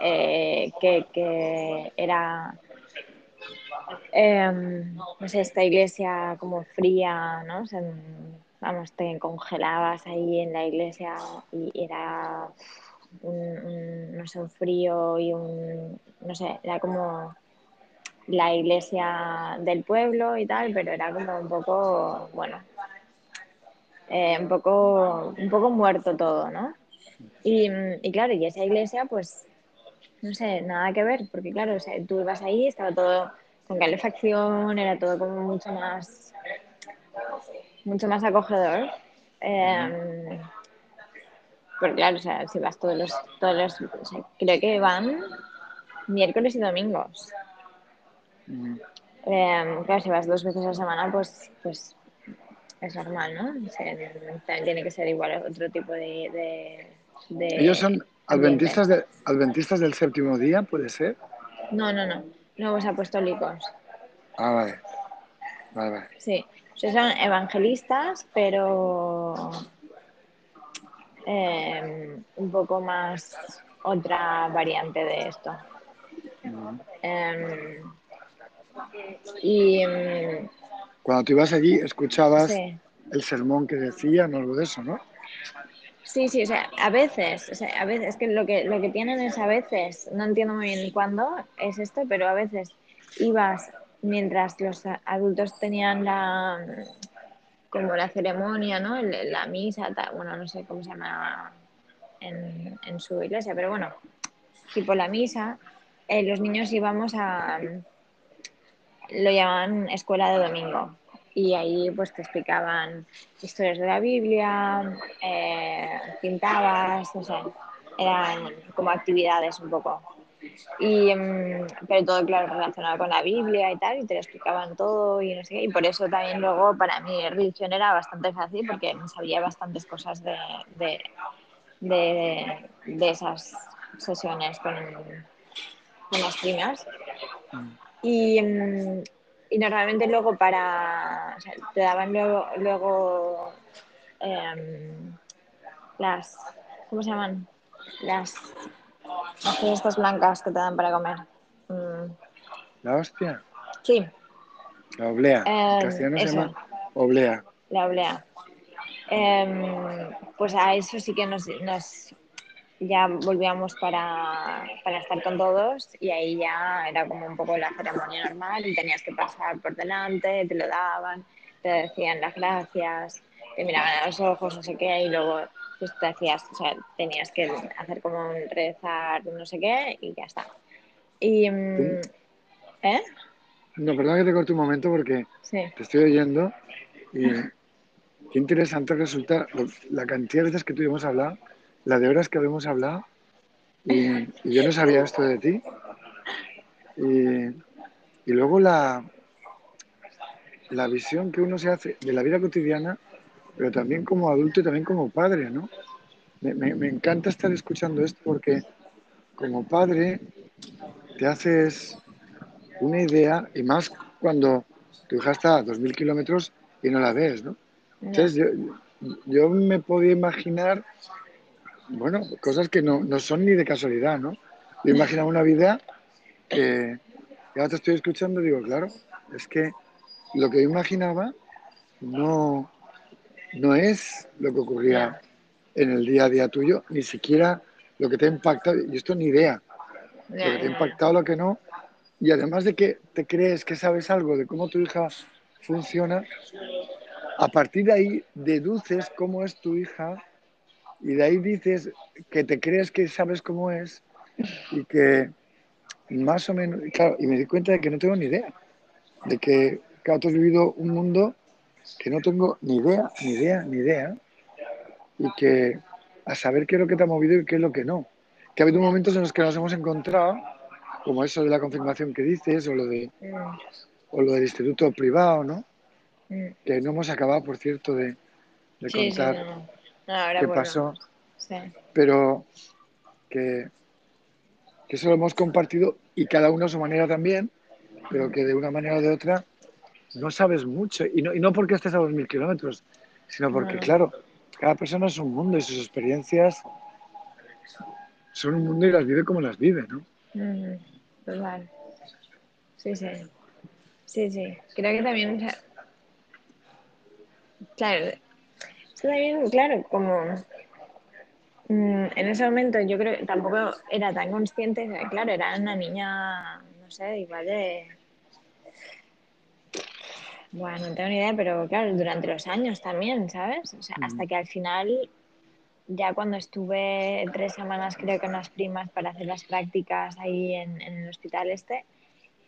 B: eh, que, que era eh, no sé, esta iglesia como fría, ¿no? O sea, vamos, te congelabas ahí en la iglesia y era un, no sé, un frío y un, no sé, era como la iglesia del pueblo y tal, pero era como un poco, bueno, eh, un poco, un poco muerto todo, ¿no? Y, claro, y esa iglesia, pues no sé, nada que ver, porque claro, tú ibas ahí, estaba todo con calefacción, era todo como mucho más, mucho más acogedor. Eh, porque claro, o sea, si vas todos los, todos los, o sea, creo que van miércoles y domingos.
A: ujú,
B: Eh, claro, si vas dos veces a la semana, pues, pues es normal, ¿no? O sea, también tiene que ser igual otro tipo de, de,
A: Ellos son adventistas, de, adventistas del séptimo día, ¿puede ser?
B: No, no, no, nuevos apostólicos.
A: Ah, vale, vale, vale.
B: Sí, o sea, son evangelistas, pero eh, un poco más otra variante de esto. Eh, y eh,
A: Cuando tú ibas allí, escuchabas
B: sí,
A: el sermón que decían o algo de eso, ¿no?
B: Sí, sí, o sea, a veces, o sea, a veces, es que lo que lo que tienen es a veces, no entiendo muy bien cuándo es esto, pero a veces ibas mientras los adultos tenían la como la ceremonia, ¿no? La misa, bueno, no sé cómo se llama en, en su iglesia, pero bueno, tipo la misa, eh, los niños íbamos a, lo llamaban escuela de domingo. Y ahí pues te explicaban historias de la Biblia, eh, pintabas, no sé, eran como actividades un poco. Y, um, pero todo, claro, relacionado con la Biblia y tal, y te lo explicaban todo y no sé qué. Y por eso también luego para mí religión era bastante fácil porque sabía bastantes cosas de, de, de, de esas sesiones con, con las primas.
A: Mm.
B: Y, um, y normalmente luego para, o sea, te daban luego, luego eh, las, ¿cómo se llaman? Las, las estas blancas que te dan para comer. Mm,
A: La hostia,
B: sí,
A: la oblea.
B: Eh,
A: castellano se llama
B: eso,
A: oblea.
B: la oblea. Eh, pues a eso sí que nos, nos ya volvíamos para, para, estar con todos y ahí ya era como un poco la ceremonia normal y tenías que pasar por delante, te lo daban, te decían las gracias, te miraban a los ojos, no sé qué, y luego pues te hacías, o sea, tenías que hacer como un rezar, no sé qué, y ya está. Y, ¿eh?
A: No, perdón que te corte un momento porque
B: sí.
A: te estoy oyendo y qué interesante resulta la cantidad de veces que tuvimos hablado, la de horas que habíamos hablado y, y yo no sabía esto de ti. Y, y luego la, la visión que uno se hace de la vida cotidiana, pero también como adulto y también como padre, ¿no? Me, me, me encanta estar escuchando esto porque como padre te haces una idea, y más cuando tu hija está a 2.000 kilómetros y no la ves, ¿no? Entonces yo, yo, me podía imaginar, bueno, cosas que no, no son ni de casualidad, ¿no? Yo imaginaba una vida que, ahora te estoy escuchando y digo, claro, es que lo que yo imaginaba no, no es lo que ocurría en el día a día tuyo, ni siquiera lo que te ha impactado, y esto ni idea, lo que te ha impactado, lo que no, y además de que te crees que sabes algo de cómo tu hija funciona, a partir de ahí deduces cómo es tu hija y de ahí dices que te crees que sabes cómo es y que más o menos, claro, y me di cuenta de que no tengo ni idea, de que, claro, tú has vivido un mundo que no tengo ni idea, ni idea, ni idea, y que a saber qué es lo que te ha movido y qué es lo que no. Que ha habido momentos en los que nos hemos encontrado como eso de la confirmación que dices, o lo, de, o lo del instituto privado, ¿no? Mm. Que no hemos acabado, por cierto, de, de
B: sí,
A: contar
B: sí, no, no. No,
A: qué
B: bueno,
A: pasó.
B: Sí.
A: Pero que, que eso lo hemos compartido y cada uno a su manera también, pero que de una manera o de otra no sabes mucho. Y no, y no porque estés a 2.000 kilómetros, sino porque, claro, cada persona es un mundo y sus experiencias son un mundo y las vive como las vive, ¿no?
B: Mm. Total. Sí, sí. Sí, sí. Creo que también, o sea, claro, esto también, claro, como mmm, en ese momento yo creo que tampoco era tan consciente, claro, era una niña, no sé, igual de... Bueno, no tengo ni idea, pero claro, durante los años también, ¿sabes? O sea, mm. hasta que al final, ya cuando estuve tres semanas creo que con las primas para hacer las prácticas ahí en, en el hospital este,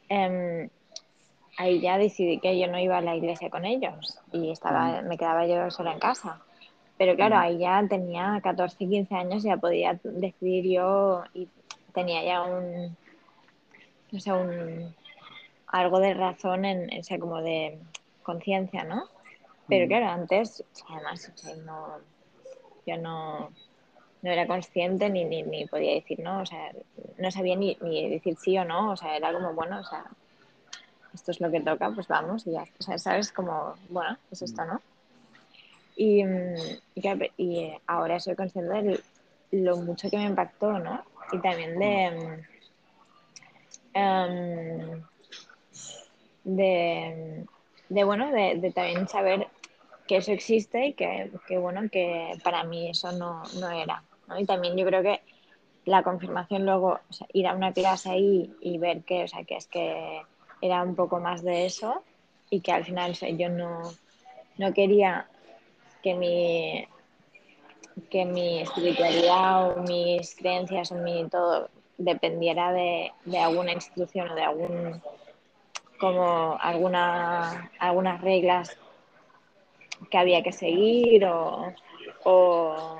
B: eh, ahí ya decidí que yo no iba a la iglesia con ellos y estaba, me quedaba yo sola en casa. Pero claro, ahí ya tenía 14, 15 años y ya podía decidir yo y tenía ya un, no sé, un, algo de razón, en, o sea, como de conciencia, ¿no? Pero claro, antes, además, o sea, no, yo no, no era consciente ni, ni, ni, podía decir no, o sea, no sabía ni, ni decir sí o no, o sea, era como, bueno, o sea, esto es lo que toca, pues vamos y ya, o sea, sabes como, bueno, es esto, ¿no? Y, y, y ahora soy consciente de lo mucho que me impactó, ¿no? Y también de, um, de, de, bueno, de, también saber que eso existe y que, que, bueno, que para mí eso no, no era. ¿no? Y también yo creo que la confirmación luego, o sea, ir a una clase ahí y ver que, o sea, que es que era un poco más de eso y que al final o sea, yo no, no quería que mi, que mi espiritualidad o mis creencias o mi todo dependiera de, de alguna institución o de algún como alguna, algunas reglas que había que seguir o, o,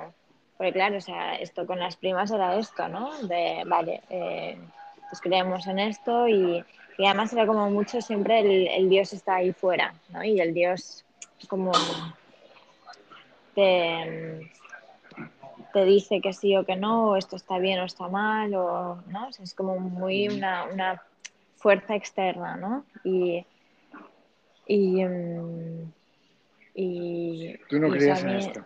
B: porque claro, o sea, esto con las primas era esto, ¿no? De, vale, pues creemos en esto y, además era como mucho siempre el, Dios está ahí fuera, ¿no? Y el Dios como te, te dice que sí o que no, o esto está bien o está mal, o, ¿no? Es como muy una fuerza externa, ¿no? Y, y, um, y
A: ¿Tú no
B: y
A: creías
B: mí,
A: en esto?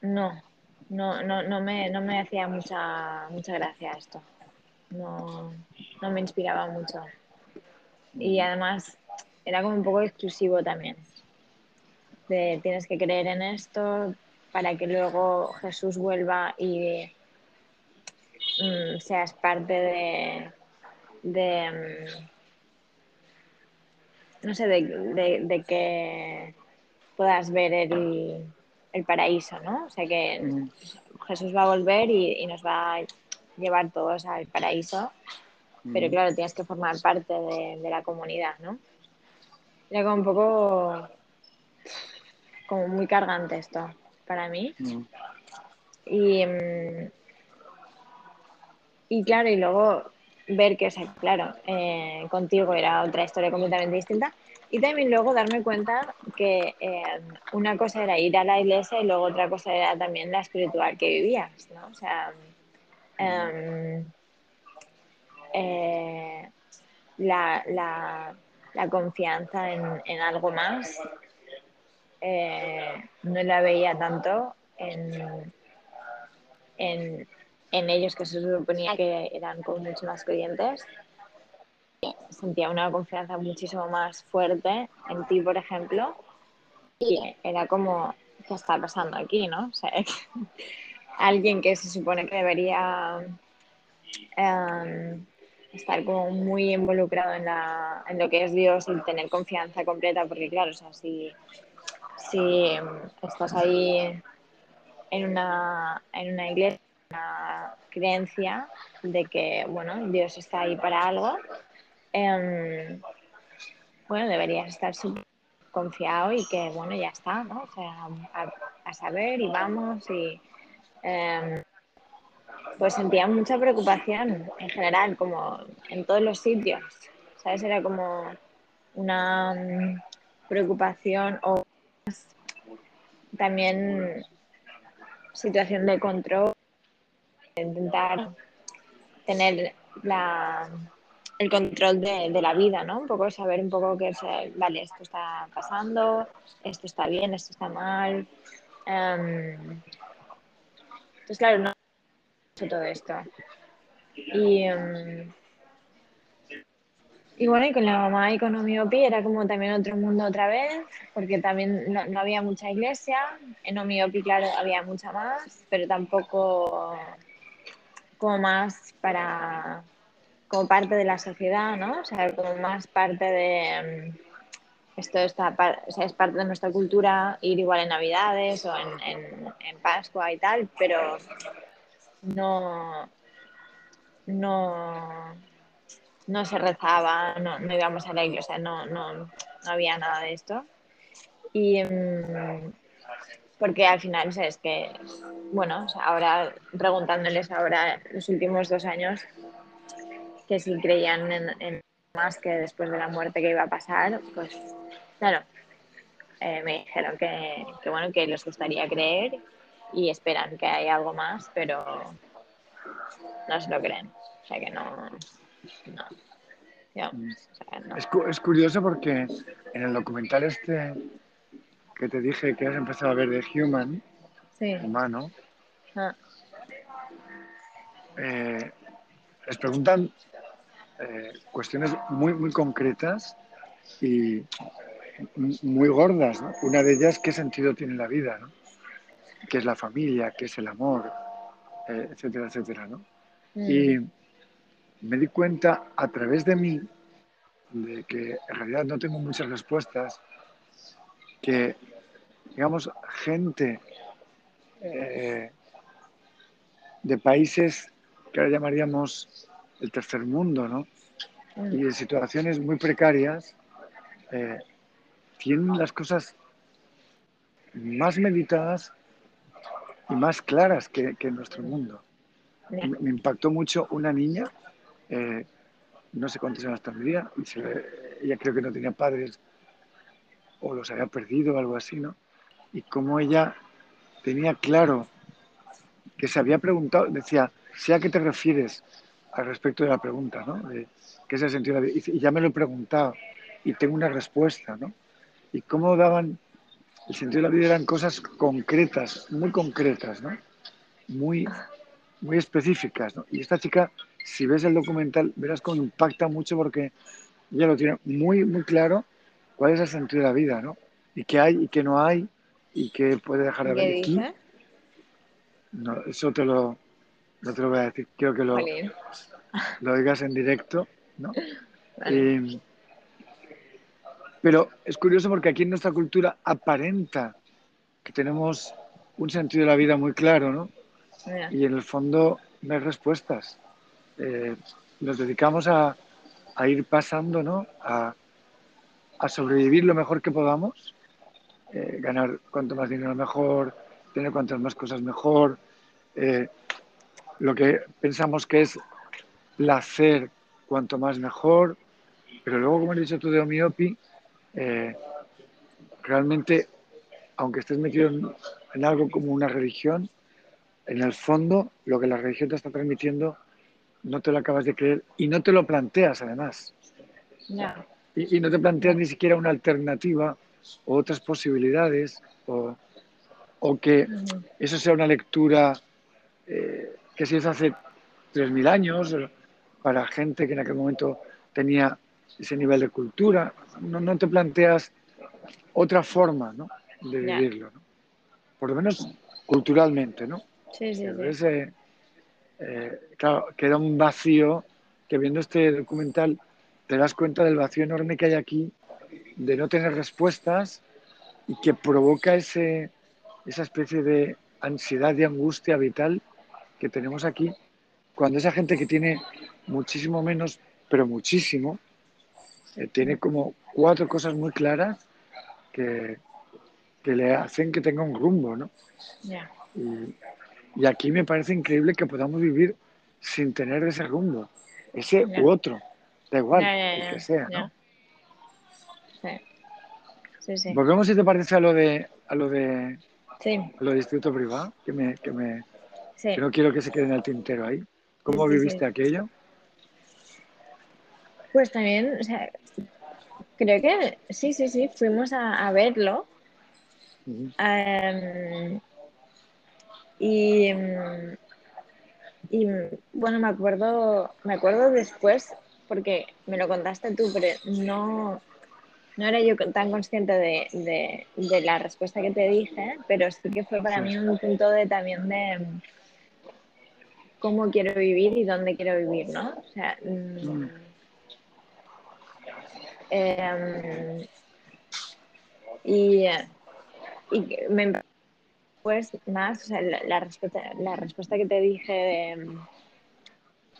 B: No, no, no, no, me, no me hacía mucha, mucha gracia esto. No, no me inspiraba mucho. Y además era como un poco exclusivo también. De tienes que creer en esto para que luego Jesús vuelva y mm, seas parte de, de mm, no sé, de, de, de, que puedas ver el, el, paraíso, ¿no? O sea que
A: Mm.
B: Jesús va a volver y, y, nos va a llevar todos al paraíso, pero
A: Mm.
B: claro, tienes que formar parte de, de la comunidad, ¿no? Era como un poco como muy cargante esto para mí.
A: Mm.
B: Y, y claro, y luego ver que, o sea, claro, eh, contigo era otra historia completamente distinta. Y también luego darme cuenta que eh, una cosa era ir a la iglesia y luego otra cosa era también la espiritual que vivías, ¿no? O sea, eh, eh, la, la, la, confianza en, en algo más no la veía tanto en, en, en, ellos que se suponía que eran como mucho más creyentes. Sentía una confianza muchísimo más fuerte en ti, por ejemplo, y era como, ¿qué está pasando aquí? ¿no? O sea, [laughs] alguien que se supone que debería um, estar como muy involucrado en, la, en, lo que es Dios y tener confianza completa, porque claro, o sea, si, si estás ahí en una, en una iglesia, una creencia de que, bueno, Dios está ahí para algo, eh, bueno, deberías estar súper confiado y que, bueno, ya está, ¿no? O sea, a, saber y vamos y... Eh, pues sentía mucha preocupación en general, como en todos los sitios, ¿sabes? Era como una um, preocupación o también situación de control, intentar tener la, el control de, la vida, ¿no? Un poco saber un poco que, vale, esto está pasando, esto está bien, esto está mal. Entonces, claro, no todo esto. Y, um, y bueno, y con la mamá y con Omiopi era como también otro mundo otra vez, porque también no, no había mucha iglesia. En Omiopi, claro, había mucha más, pero tampoco como más para como parte de la sociedad, ¿no? O sea, como más parte de esto está, o sea, es parte de nuestra cultura ir igual en Navidades o en, en, Pascua y tal, pero no, no, no se rezaba, no, no, íbamos a la iglesia, no, no, no había nada de esto. Y um, porque al final o es que, bueno, ahora preguntándoles ahora los últimos dos años que si creían en, en, más que después de la muerte que iba a pasar, pues claro, eh, me dijeron que, bueno, que les gustaría creer y esperan que haya algo más, pero no se lo creen. O sea que no. no.
A: Es, es, curioso porque en el documental este que te dije que has empezado a ver de Human,
B: sí.
A: humano,
B: ah.
A: eh, les preguntan eh, cuestiones muy, muy concretas y muy gordas. ¿no? Una de ellas, ¿qué sentido tiene la vida? ¿no? ¿Qué es la familia? ¿Qué es el amor? Eh, etcétera, etcétera. ¿no?
B: Mm.
A: Y me di cuenta a través de mí de que en realidad no tengo muchas respuestas, que, digamos, gente eh, de países que ahora llamaríamos el tercer mundo, ¿no?
B: Mm.
A: Y de situaciones muy precarias, eh, tienen las cosas más meditadas y más claras que, que en nuestro mundo. Me me impactó mucho una niña, eh, no sé cuántos años tendría, y se ella creo que no tenía padres o los había perdido algo así, ¿no? Y como ella tenía claro que se había preguntado, decía, sé a qué te refieres al respecto de la pregunta, ¿no? De, ¿Qué es el sentido de la vida? Y ya me lo he preguntado y tengo una respuesta, ¿no? Y cómo daban, el sentido de la vida eran cosas concretas, muy concretas, ¿no? Muy, muy específicas, ¿no? Y esta chica, si ves el documental, verás cómo impacta mucho porque ella lo tiene muy, muy claro cuál es el sentido de la vida, ¿no? Y qué hay y qué no hay y qué puede dejar de
B: ¿Qué
A: haber. Aquí, no, eso te lo, no te lo voy a decir, quiero que lo,
B: Jolín.
A: lo oigas en directo, ¿no? [laughs]
B: Vale.
A: Eh, pero es curioso porque aquí en nuestra cultura aparenta que tenemos un sentido de la vida muy claro, ¿no? Y en el fondo no hay respuestas. Eh, nos dedicamos a, a ir pasando, ¿no? A, a sobrevivir lo mejor que podamos, eh, ganar cuanto más dinero mejor, tener cuantas más cosas mejor, eh, lo que pensamos que es placer cuanto más mejor, pero luego, como has dicho tú de Omiopi, eh, realmente, aunque estés metido en, algo como una religión, en el fondo lo que la religión te está transmitiendo no te lo acabas de creer y no te lo planteas además. Y, y no te planteas ni siquiera una alternativa o otras posibilidades o, o que eso sea una lectura eh, que se hizo hace 3.000 años eh, para gente que en aquel momento tenía ese nivel de cultura. No, no te planteas otra forma ¿no? de vivirlo, ¿no? por lo menos culturalmente. ¿no?
B: Sí, sí, sí.
A: Eh, claro, queda un vacío que viendo este documental te das cuenta del vacío enorme que hay aquí, de no tener respuestas y que provoca ese, esa especie de ansiedad y angustia vital que tenemos aquí, cuando esa gente que tiene muchísimo menos, pero muchísimo, eh, tiene como cuatro cosas muy claras que, que le hacen que tenga un rumbo, ¿no?
B: Ya.
A: Y, y aquí me parece increíble que podamos vivir sin tener ese rumbo, ese u otro, da igual,
B: Ya, ya,
A: el que sea. ¿no?
B: Sí. Sí, sí.
A: Volvemos, si te parece, a lo de, a lo de,
B: Sí,
A: a lo de distrito privado, que, me, que, me,
B: sí.
A: que no quiero que se quede en el tintero ahí. ¿Cómo viviste aquello?
B: Pues también, o sea, creo que sí, sí, sí, fuimos a, a verlo. Y, y bueno, me acuerdo, me acuerdo después, porque me lo contaste tú, pero no, no era yo tan consciente de, de- de la respuesta que te dije, pero sí que fue para
A: Sí.
B: mí un punto de también de cómo quiero vivir y dónde quiero vivir, ¿no? O sea, mm, em, y, y me pues más, o sea, la, la respuesta, la respuesta que te dije de,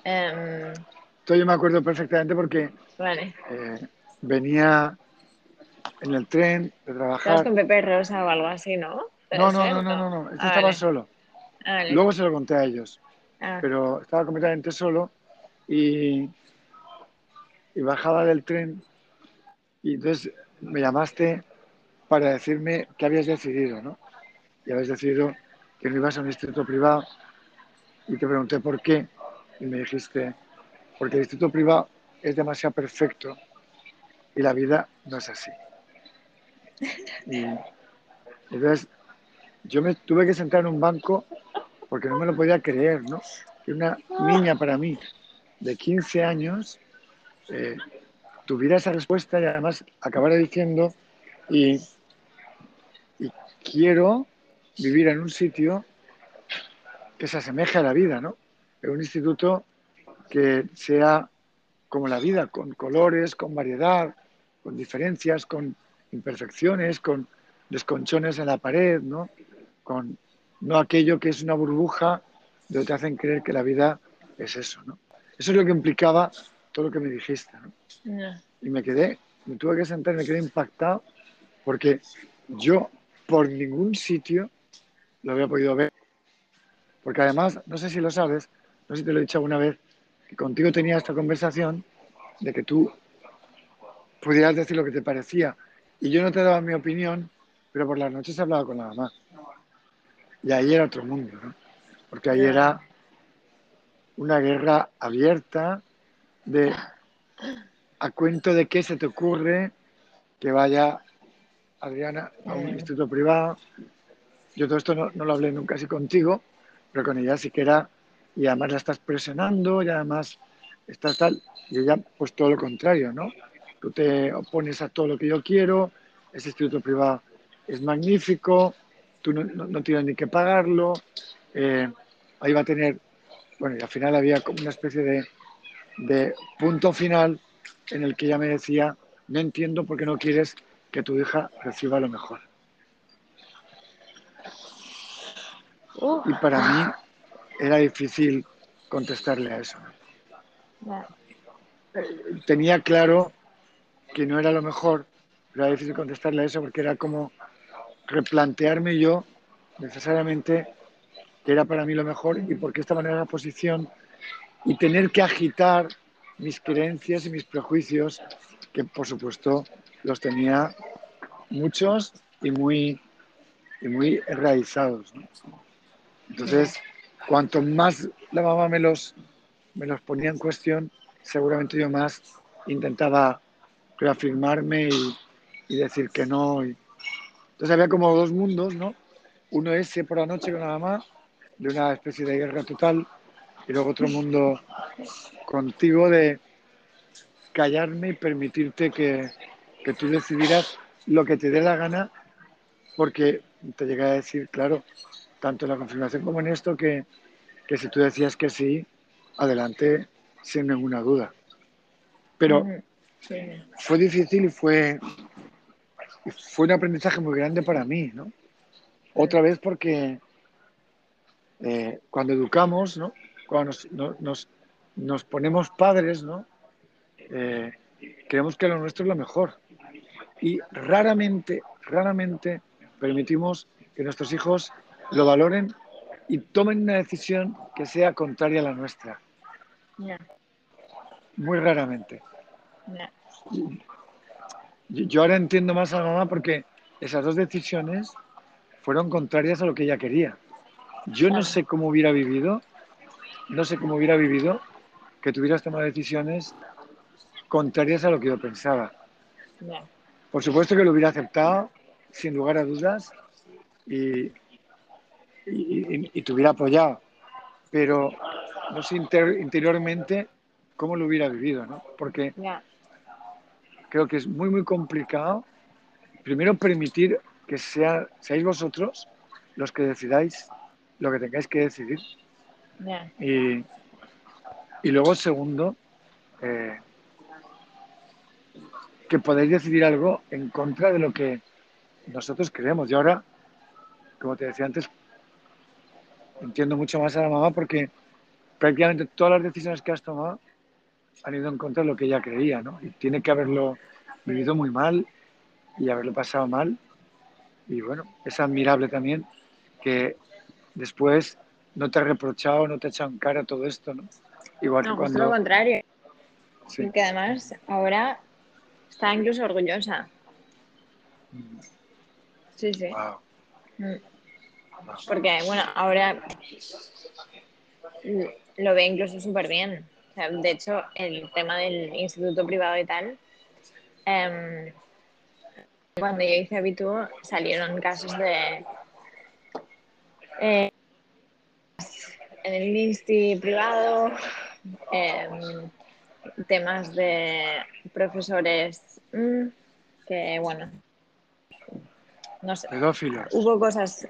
B: em,
A: Esto yo me acuerdo perfectamente porque
B: vale,
A: eh, venía en el tren de
B: estabas
A: trabajar.
B: con Pepe Rosa o algo así, ¿no? ¿Puede
A: No, no, no, no, no, no. Este
B: Ah,
A: estaba
B: vale.
A: solo.
B: Ah, vale.
A: Luego se lo conté a ellos,
B: Ah,
A: pero estaba completamente solo y, y bajaba del tren y entonces me llamaste para decirme que habías decidido, ¿no? Y habías decidido que no ibas a un instituto privado y te pregunté por qué y me dijiste, porque el instituto privado es demasiado perfecto y la vida no es así. Y entonces yo me tuve que sentar en un banco porque no me lo podía creer, ¿no? Que una niña para mí de 15 años eh, tuviera esa respuesta y además acabara diciendo Y, y quiero vivir en un sitio que se asemeje a la vida, ¿no? En un instituto que sea como la vida, con colores, con variedad, con diferencias, con imperfecciones, con desconchones en la pared, ¿no? Con no aquello que es una burbuja donde te hacen creer que la vida es eso, ¿no? Eso es lo que implicaba todo lo que me dijiste, ¿no? Y me quedé, me tuve que sentar, me quedé impactado porque yo por ningún sitio lo había podido ver. Porque además, no sé si lo sabes, no sé si te lo he dicho alguna vez, que contigo tenía esta conversación de que tú pudieras decir lo que te parecía y yo no te daba mi opinión, pero por las noches hablaba con la mamá. Y ahí era otro mundo, ¿no? Porque ahí era una guerra abierta de a cuento de qué se te ocurre que vaya Adriana a un instituto privado. Yo todo esto no, no lo hablé nunca así contigo, pero con ella sí que era, y además la estás presionando, y además estás tal, y ella pues todo lo contrario, ¿no? Tú te opones a todo lo que yo quiero, ese instituto privado es magnífico, tú no, no- no tienes ni que pagarlo, eh, ahí va a tener, bueno, y al final había como una especie de, de punto final en el que ella me decía, no entiendo por qué no quieres que tu hija reciba lo mejor. Y para mí era difícil contestarle a eso.
B: ya.
A: Tenía claro que no era lo mejor, pero era difícil contestarle a eso porque era como replantearme yo necesariamente que era para mí lo mejor y por qué estaba en esa posición y tener que agitar mis creencias y mis prejuicios, que por supuesto los tenía muchos y muy, y muy enraizados. ¿no? Entonces, cuanto más la mamá me los, me los ponía en cuestión, seguramente yo más intentaba reafirmarme y, y decir que no. Entonces había como dos mundos, ¿no? Uno ese por la noche con la mamá, de una especie de guerra total, y luego otro mundo contigo de callarme y permitirte que, que tú decidieras lo que te dé la gana, porque te llegué a decir, claro, tanto en la confirmación como en esto, que, que si tú decías que sí, adelante sin ninguna duda. Pero.
B: Sí.
A: fue difícil y fue, fue un aprendizaje muy grande para mí, ¿no? Otra vez porque eh, cuando educamos, ¿no? Cuando nos, no- nos, nos ponemos padres, ¿no? Eh, creemos que lo nuestro es lo mejor. Y raramente, raramente permitimos que nuestros hijos lo valoren y tomen una decisión que sea contraria a la nuestra.
B: Ya,
A: Muy raramente.
B: ya.
A: Yo ahora entiendo más a la mamá porque esas dos decisiones fueron contrarias a lo que ella quería. Yo no sé cómo hubiera vivido, no sé cómo hubiera vivido que tuvieras tomado decisiones contrarias a lo que yo pensaba.
B: ya.
A: Por supuesto que lo hubiera aceptado, sin lugar a dudas, y, y- y- y te hubiera apoyado, pero no sé inter- interiormente cómo lo hubiera vivido, ¿no? Porque creo que es muy, muy complicado, primero, permitir que sea, seáis vosotros los que decidáis lo que tengáis que decidir. Y, y luego, segundo, eh, que podéis decidir algo en contra de lo que nosotros queremos. Y ahora, como te decía antes, entiendo mucho más a la mamá porque prácticamente todas las decisiones que has tomado han ido en contra de lo que ella creía, ¿no? Y tiene que haberlo vivido muy mal y haberlo pasado mal. Y bueno, es admirable también que después no te ha reprochado, no te ha echado en cara todo esto, ¿no? Igual
B: No,
A: que
B: justo lo
A: cuando...
B: contrario.
A: Sí.
B: Porque además ahora está incluso orgullosa. Sí, sí.
A: Wow.
B: Mm. Porque, bueno, ahora lo ve incluso súper bien. O sea, de hecho, el tema del instituto privado y tal, em, cuando yo hice Habitu salieron casos de... eh, en el insti privado, em, temas de profesores mm, que, bueno, no sé.
A: Pedófilos.
B: Hubo cosas,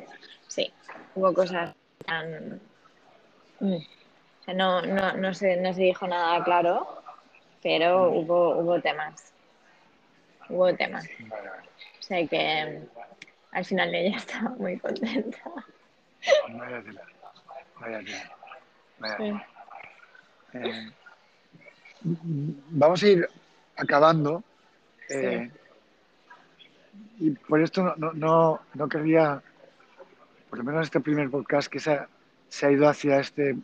B: sí, hubo cosas tan... mm, o sea, no, no, no, se, no se dijo nada claro, pero hubo, hubo temas. Hubo temas. O sea que al final ella [laughs] estaba muy contenta.
A: Vaya tela. Vaya tela. Vaya
B: Sí.
A: tela. Eh, vamos a ir acabando. eh, y por esto no, no, no, no quería, por lo menos este primer podcast, que se ha, se ha ido hacia este,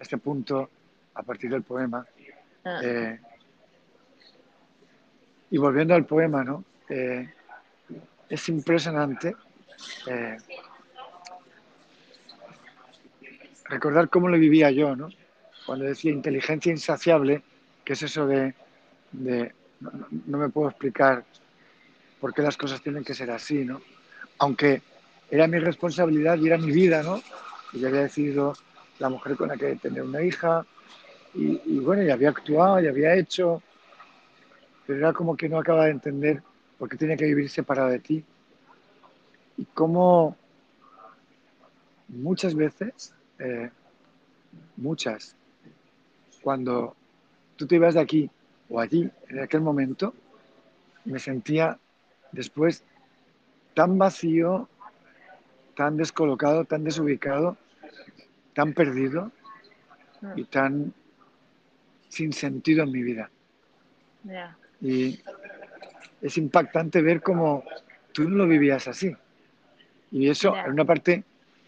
A: este punto a partir del poema.
B: Ah,
A: Eh, y volviendo al poema, ¿no? Eh, es impresionante eh, recordar cómo lo vivía yo, ¿no? Cuando decía inteligencia insaciable, que es eso de, de no, no- no me puedo explicar por qué las cosas tienen que ser así, ¿no? Aunque era mi responsabilidad y era mi vida, ¿no? Yo había decidido la mujer con la que tener una hija, y, y bueno, y había actuado, y había hecho, pero era como que no acaba de entender por qué tenía que vivir separado de ti. Y cómo muchas veces, eh, muchas, cuando tú te ibas de aquí o allí, en aquel momento, me sentía después tan vacío, tan descolocado, tan desubicado, tan perdido y tan sin sentido en mi vida. Y es impactante ver cómo tú no lo vivías así. Y eso, en una parte,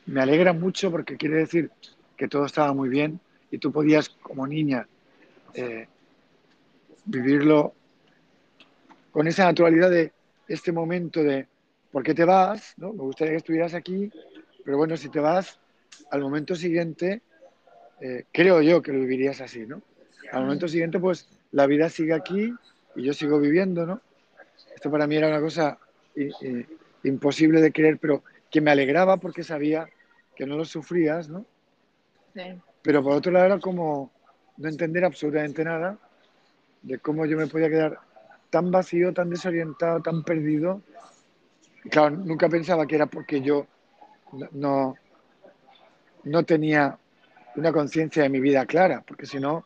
A: me alegra mucho porque quiere decir que todo estaba muy bien y tú podías, como niña, eh, vivirlo con esa naturalidad de este momento de ¿por qué te vas? ¿no? Me gustaría que estuvieras aquí, pero bueno, si te vas, al momento siguiente, eh, creo yo que lo vivirías así, ¿no? Al momento siguiente, pues la vida sigue aquí y yo sigo viviendo, ¿no? Esto para mí era una cosa i- i- imposible de creer, pero que me alegraba porque sabía que no lo sufrías, ¿no?
B: Sí.
A: Pero por otro lado era como no entender absolutamente nada de cómo yo me podía quedar tan vacío, tan desorientado, tan perdido. Claro, nunca pensaba que era porque yo no, no, no tenía una conciencia de mi vida clara, porque si no,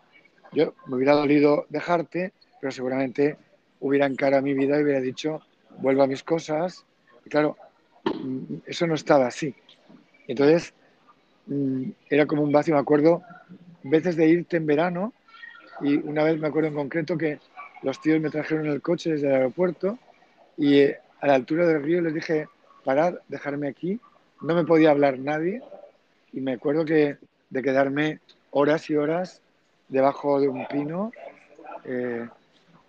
A: yo me hubiera dolido dejarte, pero seguramente hubiera encarado mi vida y hubiera dicho, vuelvo a mis cosas. Y claro, mm, eso no estaba así. Entonces, mm, era como un vacío, me acuerdo, veces de irte en verano, y una vez me acuerdo en concreto que los tíos me trajeron el coche desde el aeropuerto y eh, a la altura del río les dije, parad, dejarme aquí, no me podía hablar nadie y me acuerdo que de quedarme horas y horas debajo de un pino eh,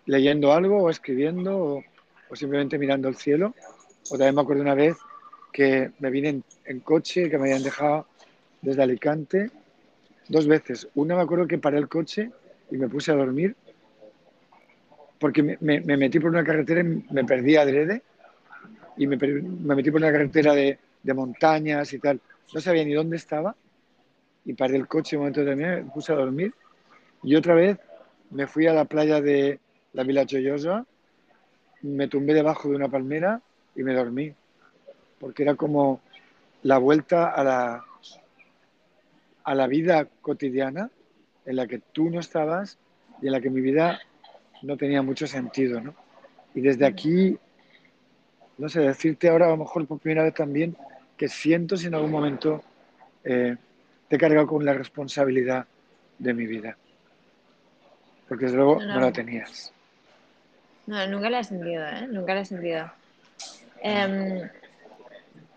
A: leyendo algo o escribiendo o, o simplemente mirando el cielo. O también me acuerdo una vez que me vine en, en coche, que me habían dejado desde Alicante dos veces. Una me acuerdo que paré el coche y me puse a dormir porque me, me- me metí por una carretera y me perdí adrede y me, metí por una carretera de, de montañas y tal. No sabía ni dónde estaba y paré el coche en un momento me puse a dormir y otra vez me fui a la playa de la Villa Chollosa, me tumbé debajo de una palmera y me dormí porque era como la vuelta a la, a la vida cotidiana en la que tú no estabas y en la que mi vida no tenía mucho sentido, ¿no? Y desde aquí, no sé, decirte ahora a lo mejor por primera vez también que siento si en algún momento eh, te he cargado con la responsabilidad de mi vida. Porque desde luego
B: No,
A: no,
B: no.
A: la tenías.
B: No, nunca la he sentido, ¿eh? Nunca la he sentido. Em,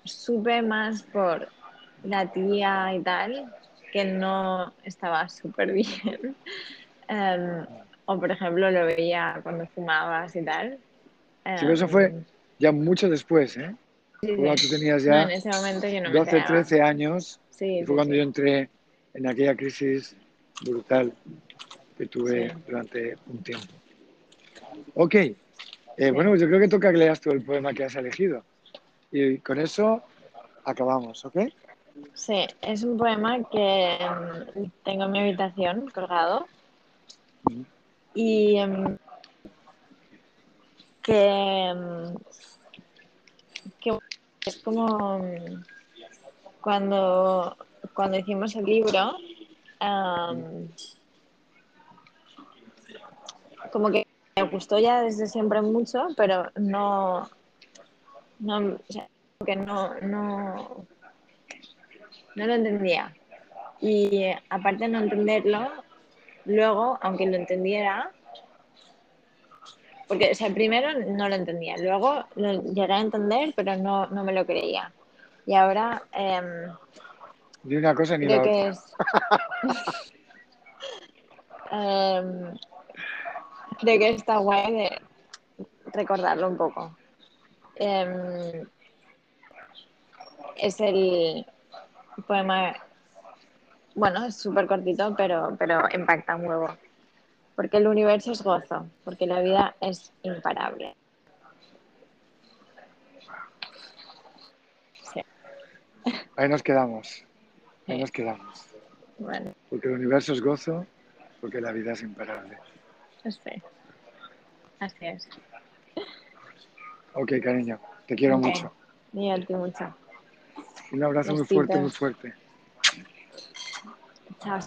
B: supe más por la tía y tal, que no estaba súper bien. Em, o, por ejemplo, lo veía cuando fumabas y tal.
A: Sí, pero eso fue
B: Em,
A: ya mucho después, ¿eh?
B: sí,
A: cuando
B: sí.
A: tú tenías
B: No,
A: ya
B: en ese momento yo no me
A: 12,
B: enteraba.
A: 13 años
B: Sí,
A: y fue cuando yo entré en aquella crisis brutal que tuve durante un tiempo. Ok, eh, bueno, pues yo creo que toca que leas tú el poema que has elegido. Y con eso acabamos, ¿ok?
B: Sí, es un poema que em, tengo en mi habitación colgado y em, que, em, que es como mm, cuando, cuando hicimos el libro, um, como que me gustó ya desde siempre mucho, pero no, no, o que no, no, no lo entendía. Y aparte de no entenderlo, luego, aunque lo entendiera, porque o sea, primero no lo entendía, luego lo llegué a entender, pero no, no me lo creía. Y ahora eh,
A: Ni una cosa ni la
B: que
A: otra.
B: es... Creo que está guay de recordarlo un poco. Em, es el poema, bueno, es súper cortito, pero, pero impacta un huevo. Porque el universo es gozo, porque la vida es imparable. Sí,
A: Ahí nos quedamos. Ahí
B: sí.
A: nos quedamos.
B: Bueno,
A: Porque el universo es gozo, porque la vida es imparable.
B: sí. Así es.
A: Ok, cariño, te quiero mucho.
B: Y a ti mucho.
A: Un abrazo muy fuerte, muy fuerte.
B: Chao.